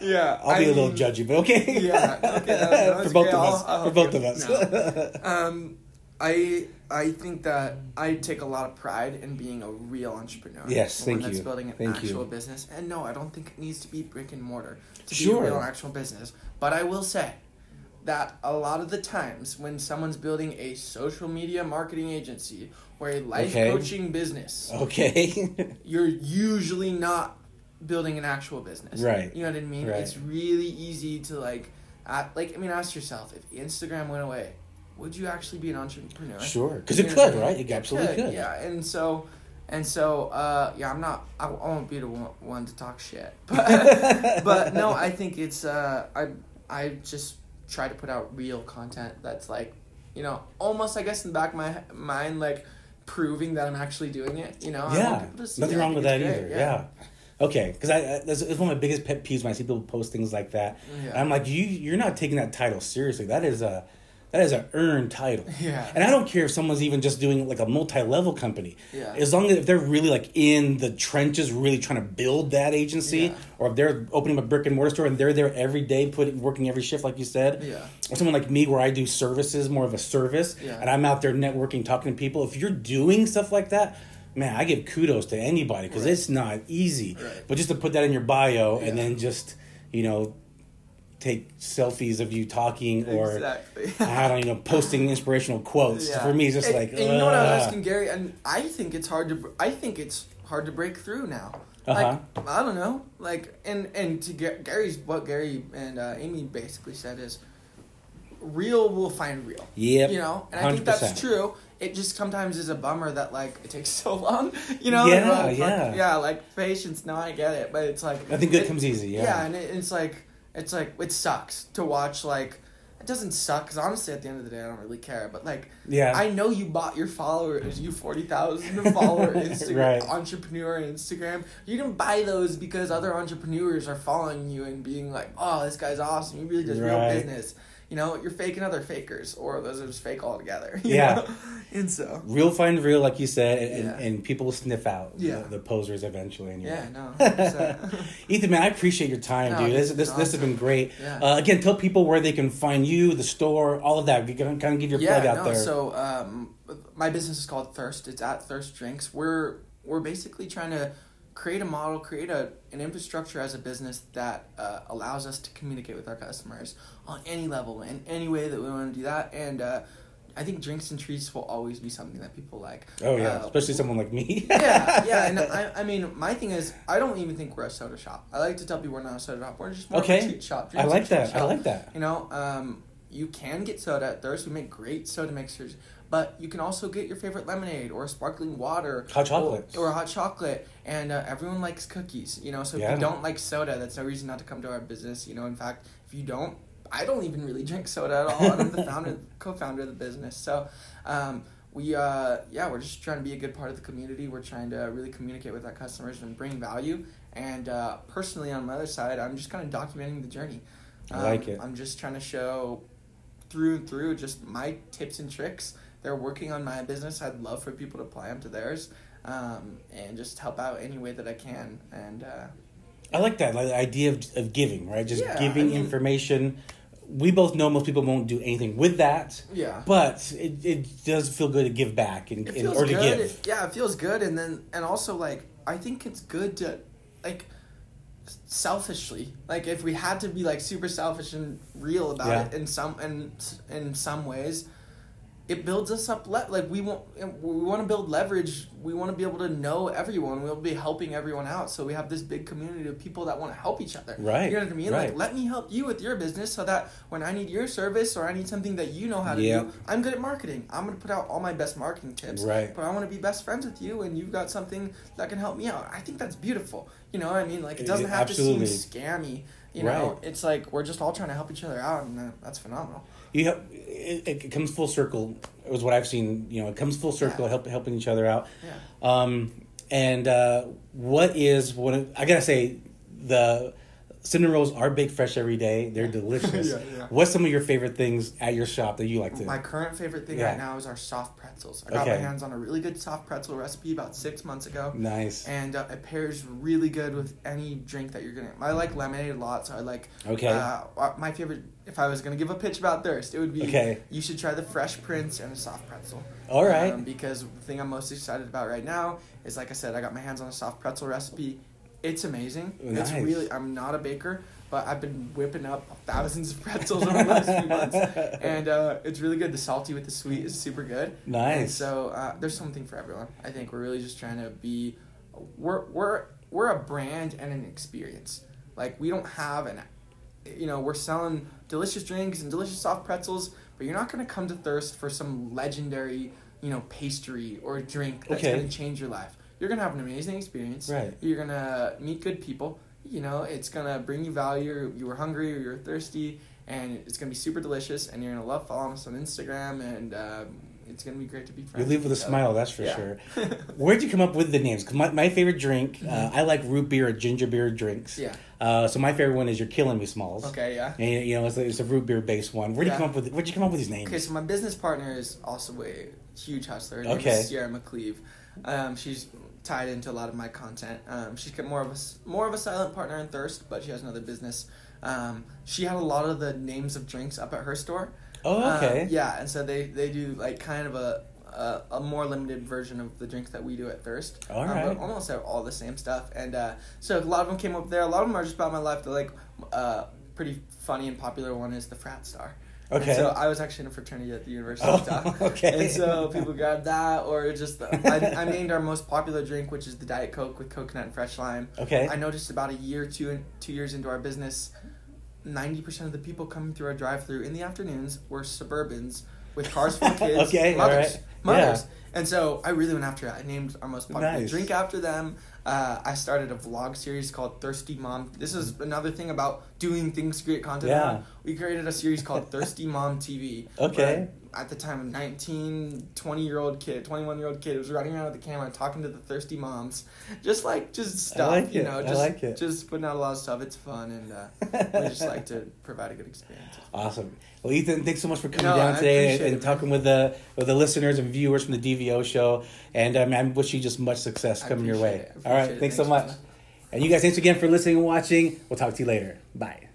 S2: yeah.
S1: I'll be
S2: a
S1: little judgy, but okay.
S2: Yeah. Okay.
S1: For both
S2: okay,
S1: of
S2: I'll-
S1: us.
S2: I'll
S1: For both of us.
S2: No. um, I I think that I take a lot of pride in being a real entrepreneur.
S1: Yes,
S2: one
S1: thank
S2: that's
S1: you.
S2: building an
S1: Thank you.
S2: actual business. And no, I don't think it needs to be brick and mortar to
S1: Sure.
S2: be a real actual business. But I will say that a lot of the times when someone's building a social media marketing agency or a life
S1: Okay.
S2: coaching business,
S1: okay.
S2: you're usually not building an actual business.
S1: Right.
S2: You know what I mean?
S1: Right.
S2: It's really easy to like, like I mean, ask yourself if Instagram went away, would you actually be an entrepreneur?
S1: Sure,
S2: because
S1: it could,
S2: what I mean?
S1: right? It absolutely could.
S2: Yeah, and so. And so, uh, yeah, I'm not. I, I won't be the one, one to talk shit, but, but no, I think it's. Uh, I I just try to put out real content that's like, you know, almost I guess in the back of my mind, like proving that I'm actually doing it. You know, I want
S1: yeah,
S2: to see
S1: nothing
S2: it.
S1: Wrong with that
S2: great,
S1: either. Yeah. Okay, because I, I that's it's one of my biggest pet peeves when I see people post things like that.
S2: Yeah.
S1: And I'm like, you you're not taking that title seriously. That is a that is an earned title.
S2: Yeah.
S1: And I don't care if someone's even just doing like a multi-level company.
S2: Yeah.
S1: As long as if they're really like in the trenches, really trying to build that agency,
S2: Yeah.
S1: or if they're opening a brick and mortar store and they're there every day, putting working every shift, like you said.
S2: Yeah.
S1: Or someone like me, where I do services, more of a service,
S2: Yeah.
S1: and I'm out there networking, talking to people. If you're doing stuff like that. Man, I give kudos to anybody because
S2: Right.
S1: it's not easy.
S2: Right.
S1: But just to put that in your bio and then just, you know, take selfies of you talking or
S2: exactly.
S1: I don't you know posting inspirational quotes.
S2: Yeah.
S1: For me, it's just
S2: And-
S1: like
S2: and you know what I was asking Gary, and I think it's hard to. I think it's hard to break through now.
S1: Uh-huh.
S2: Like I don't know, like and and to get Gary's what Gary and uh, Amy basically said is, real will find real.
S1: Yeah,
S2: You know, and I think that's true. It just sometimes is a bummer that like it takes so long. You know.
S1: Yeah,
S2: Like, fuck-
S1: yeah.
S2: Yeah, like patience. No, I get it, but it's like
S1: Nothing good
S2: it-
S1: comes easy. Yeah.
S2: yeah, and it, it's like it's like it sucks to watch. Like it doesn't suck because honestly, at the end of the day, I don't really care. But like,
S1: Yeah.
S2: I know you bought your followers, you forty thousand follower Instagram
S1: Right.
S2: entrepreneur Instagram. You didn't buy those because other entrepreneurs are following you and being like, "Oh, this guy's awesome. He really does real business." You know, you're faking other fakers, or those are just fake altogether. you
S1: Yeah.
S2: know? and so
S1: real find real, like you said, and,
S2: Yeah.
S1: and, and people will sniff out
S2: Yeah.
S1: the, the posers eventually. Anyway.
S2: yeah, no,
S1: Ethan, man, I appreciate your time,
S2: No,
S1: dude.
S2: this
S1: This
S2: is
S1: this, has been great.
S2: Yeah.
S1: Uh, again, tell people where they can find you, the store, all of that. Kind of give your
S2: yeah,
S1: plug out
S2: no,
S1: there.
S2: So um, my business is called Thirst. It's at Thirst Drinks. We're we're basically trying to create a model, create a an infrastructure as a business that uh, allows us to communicate with our customers on any level in any way that we want to do that. And uh, I think drinks and treats will always be something that people like.
S1: oh yeah,
S2: Uh,
S1: especially someone like me.
S2: yeah, yeah, and I, I mean, my thing is, I don't even think we're a soda shop. I like to tell people we're not a soda shop. We're just more
S1: Okay.
S2: of a treat shop.
S1: I like that. I like that.
S2: You know, um, you can get soda at Thirst. We make great soda mixers, but you can also get your favorite lemonade or sparkling water,
S1: Hot chocolate.
S2: or, or hot chocolate. And uh, everyone likes cookies. You know, so if you don't like soda, that's no reason not to come to our business. You know, in fact, if you don't, I don't even really drink soda at all. I'm the founder, co-founder of the business. So. Um, we uh yeah we're just trying to be a good part of the community we're trying to really communicate with our customers and bring value and uh, personally on my other side i'm just kind of documenting the journey
S1: I like it.
S2: i'm just trying to show through and through just my tips and tricks they're working on my business i'd love for people to apply them to theirs um, and just help out any way that i can and uh,
S1: I like that, like the idea of, of giving, right? Just
S2: Yeah,
S1: giving
S2: I mean-
S1: information. We both know most people won't do anything with that,
S2: yeah
S1: but it, it does feel good to give back and,
S2: it
S1: and or to
S2: good.
S1: give.
S2: yeah, it feels good, and then and also like I think it's good to like selfishly like if we had to be like super selfish and real about
S1: Yeah.
S2: it in some in in some ways it builds us up le- like we want we want to build leverage. We want to be able to know everyone. We'll be helping everyone out. So we have this big community of people that want to help each other.
S1: Right,
S2: you know what i mean?
S1: Right.
S2: like let me help you with your business so that when i need your service or i need something that you know how to
S1: Yeah.
S2: do i'm good at marketing. I'm going to put out all my best marketing tips
S1: Right.
S2: but i want to be best friends with you and you've got something that can help me out. I think that's beautiful. You know what i mean? Like it doesn't
S1: Yeah,
S2: have
S1: absolutely.
S2: to seem scammy You know,
S1: Right.
S2: it's like we're just all trying to help each other out, and that's phenomenal.
S1: You have, it, it comes full circle. Is what I've seen. You know, it comes full circle,
S2: Yeah.
S1: help, helping each other out.
S2: Yeah.
S1: Um, and uh, what is one? I gotta say, the cinnamon rolls are baked fresh every day. They're delicious.
S2: Yeah, yeah.
S1: What's some of your favorite things at your shop that you like to?
S2: My current favorite thing
S1: Yeah.
S2: right now is our soft pretzels. I got my hands on a really good soft pretzel recipe about six months ago.
S1: nice.
S2: and uh, it pairs really good with any drink that you're gonna. I like lemonade a lot, so I like.
S1: Okay.
S2: Uh, uh, my favorite, if I was gonna give a pitch about thirst, it would be.
S1: Okay.
S2: You should try the Fresh Prince and a soft pretzel.
S1: All right.
S2: Um, because the thing I'm most excited about right now is, like I said, I got my hands on a soft pretzel recipe. It's amazing. It's really. I'm not a baker, but I've been whipping up thousands of pretzels over the last few months, and uh, it's really good. The salty with the sweet is super good. And
S1: Nice.
S2: so uh, there's something for everyone. I think we're really just trying to be, we're we're we're a brand and an experience. Like we don't have an, you know, we're selling delicious drinks and delicious soft pretzels, but you're not gonna come to Thirst for some legendary, you know, pastry or drink that's
S1: Okay.
S2: gonna change your life. You're gonna have an amazing experience.
S1: Right.
S2: You're gonna meet good people. You know, it's gonna bring you value. You were hungry or you're thirsty, and it's gonna be super delicious. And you're gonna love following us on Instagram, and um, it's gonna be great to be friends.
S1: You leave with a smile, that's for
S2: Yeah.
S1: sure. Where'd you come up with the names? Because my, my favorite drink, uh,
S2: Mhm.
S1: I like root beer or ginger beer drinks.
S2: Yeah.
S1: Uh, so my favorite one is You're Killing Me Smalls.
S2: Okay. Yeah.
S1: And you know, it's a, it's a root beer based one. Where'd you come up with? Where'd you come up with these names?
S2: Okay, so my business partner is also a huge hustler. Her
S1: Okay.
S2: Sierra McCleve. Um, she's tied into a lot of my content. Um, she's got more of a more of a silent partner in Thirst, but she has another business. Um, she had a lot of the names of drinks up at her store.
S1: Oh,
S2: Um,
S1: okay.
S2: yeah, and so they they do like kind of a. A, a more limited version of the drinks that we do at Thirst.
S1: All
S2: Um, but almost have all the same stuff. And uh, so a lot of them came up there. A lot of them are just about my life. They're like uh, pretty funny and popular one is the Frat Star. And
S1: Okay.
S2: so I was actually in a fraternity at the University
S1: Oh,
S2: of Utah.
S1: okay.
S2: And so people grabbed that, or just the, I, I named our most popular drink, which is the Diet Coke with coconut and fresh lime.
S1: Okay.
S2: I noticed about a year, two and two years into our business, ninety percent of the people coming through our drive-through in the afternoons were suburbans with cars full of kids,
S1: Okay,
S2: mothers,
S1: right.
S2: mothers. And so I really went after it. I named our most popular
S1: Nice.
S2: drink after them. Uh, I started a vlog series called Thirsty Mom. This is another thing about doing things to create content.
S1: Yeah.
S2: We created a series called Thirsty Mom TV.
S1: Okay.
S2: At the time, a 19, 20 year old kid, 21 year old kid was running around with the camera talking to the thirsty moms. Just like, just stuff,
S1: like
S2: you
S1: it.
S2: know,
S1: I
S2: just,
S1: like it.
S2: just putting out a lot of stuff. It's fun and uh, we just like to provide a good experience.
S1: Awesome. Well, Ethan, thanks so much for coming
S2: No,
S1: down
S2: I
S1: today and, and talking with the with the listeners and viewers from the DVO show. And um, I wish you just much success coming your way.
S2: appreciate it. I
S1: All right.
S2: it.
S1: Thanks so
S2: Thanks,
S1: much. And you guys, thanks again for listening and watching. We'll talk to you later. Bye.